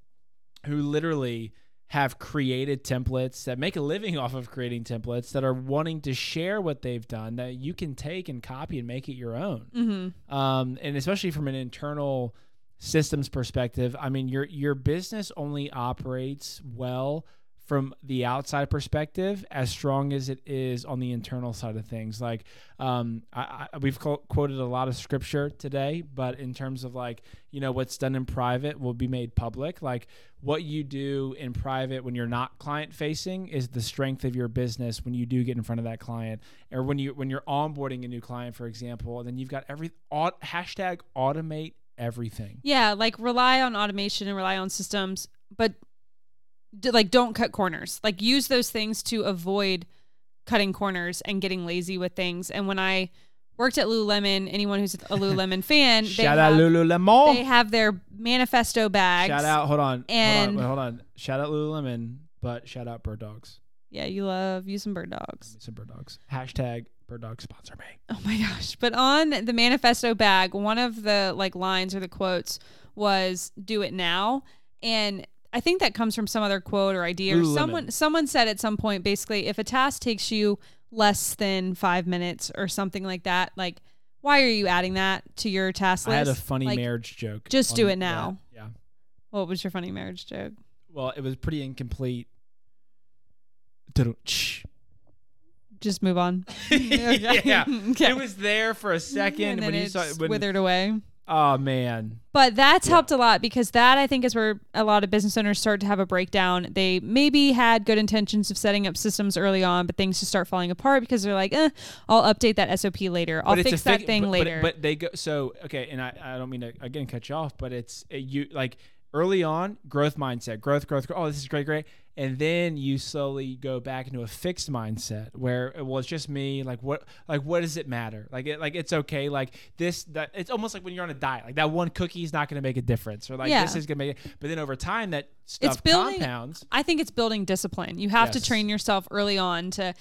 who literally have created templates that make a living off of creating templates that are wanting to share what they've done that you can take and copy and make it your own. mm-hmm. Um, and especially from an internal systems perspective, I mean your your business only operates well from the outside perspective as strong as it is on the internal side of things. Like um, I, I, we've co- quoted a lot of scripture today, but in terms of like you know what's done in private will be made public. Like what you do in private when you're not client facing is the strength of your business when you do get in front of that client, or when you when you're onboarding a new client, for example. And then you've got every au- hashtag automate everything. Yeah, like rely on automation and rely on systems, but d- like don't cut corners. Like use those things to avoid cutting corners and getting lazy with things. And when I worked at Lululemon, anyone who's a Lululemon fan, they Shout have, out Lululemon. they have their manifesto bags. Shout out. Hold on. And- hold on, wait, hold on. Shout out Lululemon, but shout out Bird Dogs. Yeah, you love using bird dogs. Some Bird Dogs. Hashtag Bird Dog sponsor me. Oh my gosh. But on the manifesto bag, one of the like lines or the quotes was do it now. And I think that comes from some other quote or idea or someone someone said at some point basically if a task takes you less than 5 minutes or something like that, like why are you adding that to your task list? I had a funny Like, marriage joke. just do it that. now. Yeah. What was your funny marriage joke? Well, it was pretty incomplete. Just move on. yeah. Okay. It was there for a second when you saw when, withered away. Oh man. But that's Yeah. helped a lot because that I think is where a lot of business owners start to have a breakdown. They maybe had good intentions of setting up systems early on, but things just start falling apart because they're like, eh, I'll update that SOP later. I'll But fix that fig- thing but, but- later. But, they go so okay, and I, I don't mean to again cut you off, but it's you like early on growth mindset, growth, growth, growth. Oh, this is great, great, and then you slowly go back into a fixed mindset where uh, well, it's just me. Like what, like what does it matter? Like it, like it's okay. Like this, that it's almost like when you're on a diet. Like that one cookie is not going to make a difference, or like Yeah. this is going to make. it. But then over time, that stuff It's building- compounds. I think it's building discipline. You have to train yourself early on to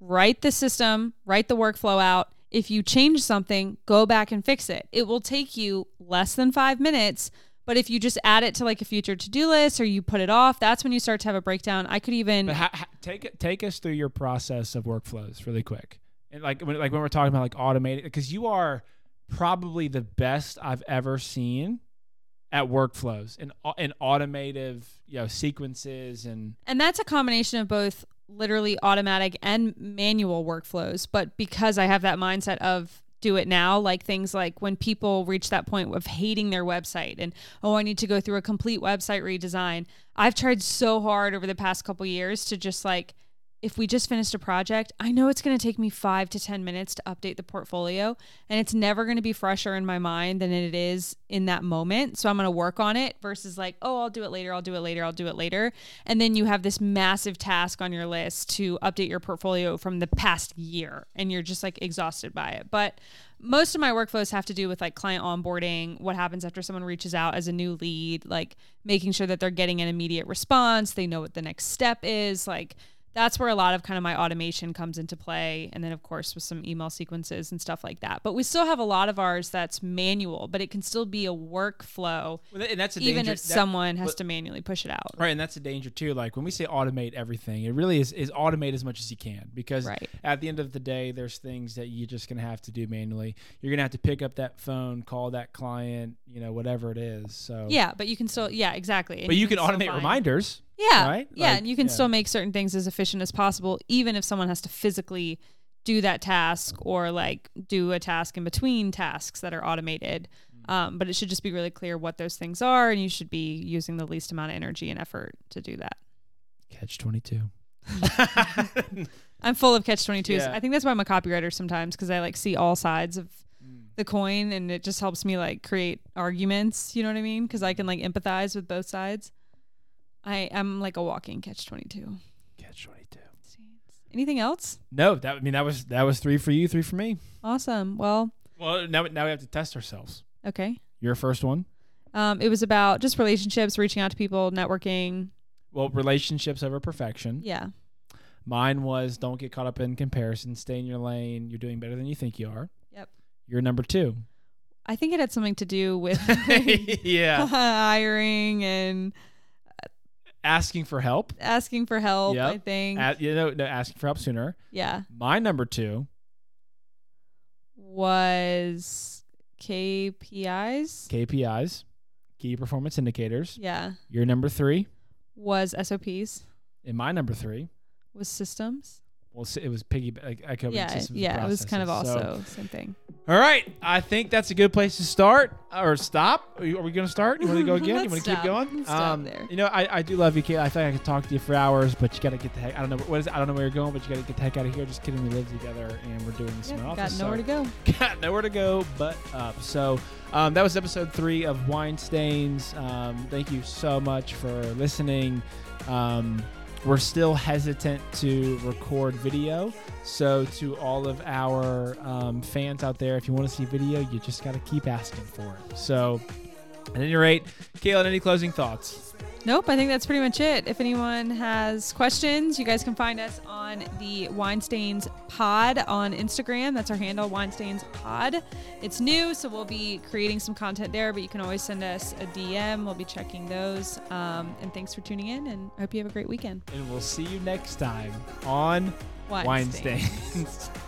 write the system, write the workflow out. If you change something, go back and fix it. It will take you less than five minutes. But if you just add it to like a future to do list or you put it off, that's when you start to have a breakdown. I could even ha- ha- take it, take us through your process of workflows really quick, and like when like when we're talking about like automating, because you are probably the best I've ever seen at workflows and and automative you know sequences and And that's a combination of both literally automatic and manual workflows. But because I have that mindset of do it now, like things like when people reach that point of hating their website and, oh, I need to go through a complete website redesign. I've tried so hard over the past couple years to just like if we just finished a project, I know it's going to take me five to 10 minutes to update the portfolio, and it's never going to be fresher in my mind than it is in that moment. So I'm going to work on it versus like, oh, I'll do it later, I'll do it later, I'll do it later. And then you have this massive task on your list to update your portfolio from the past year, and you're just like exhausted by it. But most of my workflows have to do with like client onboarding, what happens after someone reaches out as a new lead, like making sure that they're getting an immediate response, they know what the next step is, like that's where a lot of kind of my automation comes into play and then of course with some email sequences and stuff like that but we still have a lot of ours that's manual but it can still be a workflow Well, and that's a even danger, if that- someone has but- to manually push it out Right, and that's a danger too. Like when we say automate everything, it really is is automate as much as you can because Right. at the end of the day, there's things that you're just gonna have to do manually. You're gonna have to pick up that phone, call that client, you know, whatever it is. So yeah but you can still yeah exactly And but you can still automate reminders. Yeah right? yeah Like, and you can yeah. still make certain things as efficient as possible even if someone has to physically do that task or like do a task in between tasks that are automated Mm. um, but it should just be really clear what those things are and you should be using the least amount of energy and effort to do that Catch twenty two. I'm full of catch 22s. Yeah. I think that's why I'm a copywriter sometimes because I like see all sides of Mm. the coin and it just helps me like create arguments. You know what I mean? Because I can like empathize with both sides. I am like a walking catch 22. Catch twenty two. Anything else? No, that I mean that was that was three for you, three for me. Awesome. Well, Well, now now we have to test ourselves. okay. Your first one. Um, it was about just relationships, reaching out to people, networking. Well, relationships over perfection. Yeah. Mine was don't get caught up in comparison. Stay in your lane. You're doing better than you think you are. Yep. You're number two. I think it had something to do with yeah. hiring and Asking for help. asking for help. Yep. I think. A- you know, no, asking for help sooner. yeah. My number two. was KPIs. KPIs, key performance indicators. Yeah. Your number three. Was SOPs. And my number three. Was systems. Well, it was piggy. Like, I covered Yeah. systems Yeah. It was kind of processes. So- also same thing. all right. I think that's a good place to start or stop. Are, you, are we going to start? You want to go again? you want to keep stop. going? Um, stop there. You know, I, I do love you, Kate. I think I could talk to you for hours, but you got to get the heck. I don't know what is. It? I don't know where you're going, but you got to get the heck out of here. Just kidding. We live together, and we're doing this in Yeah, my got nowhere so- to go. got nowhere to go but up. So um, that was episode three of Wine Stains. Um, thank you so much for listening. Um, we're still hesitant to record video. So to all of our um, fans out there, if you want to see video, you just got to keep asking for it. So at any rate, Kayla, any closing thoughts? Nope, I think that's pretty much it. If anyone has questions, you guys can find us on the Wine Stains Pod on Instagram. That's our handle, Wine Stains Pod. It's new, so we'll be creating some content there, but you can always send us a DM. We'll be checking those. Um, and thanks for tuning in, and I hope you have a great weekend. And we'll see you next time on Wine Weinsteins. Stains.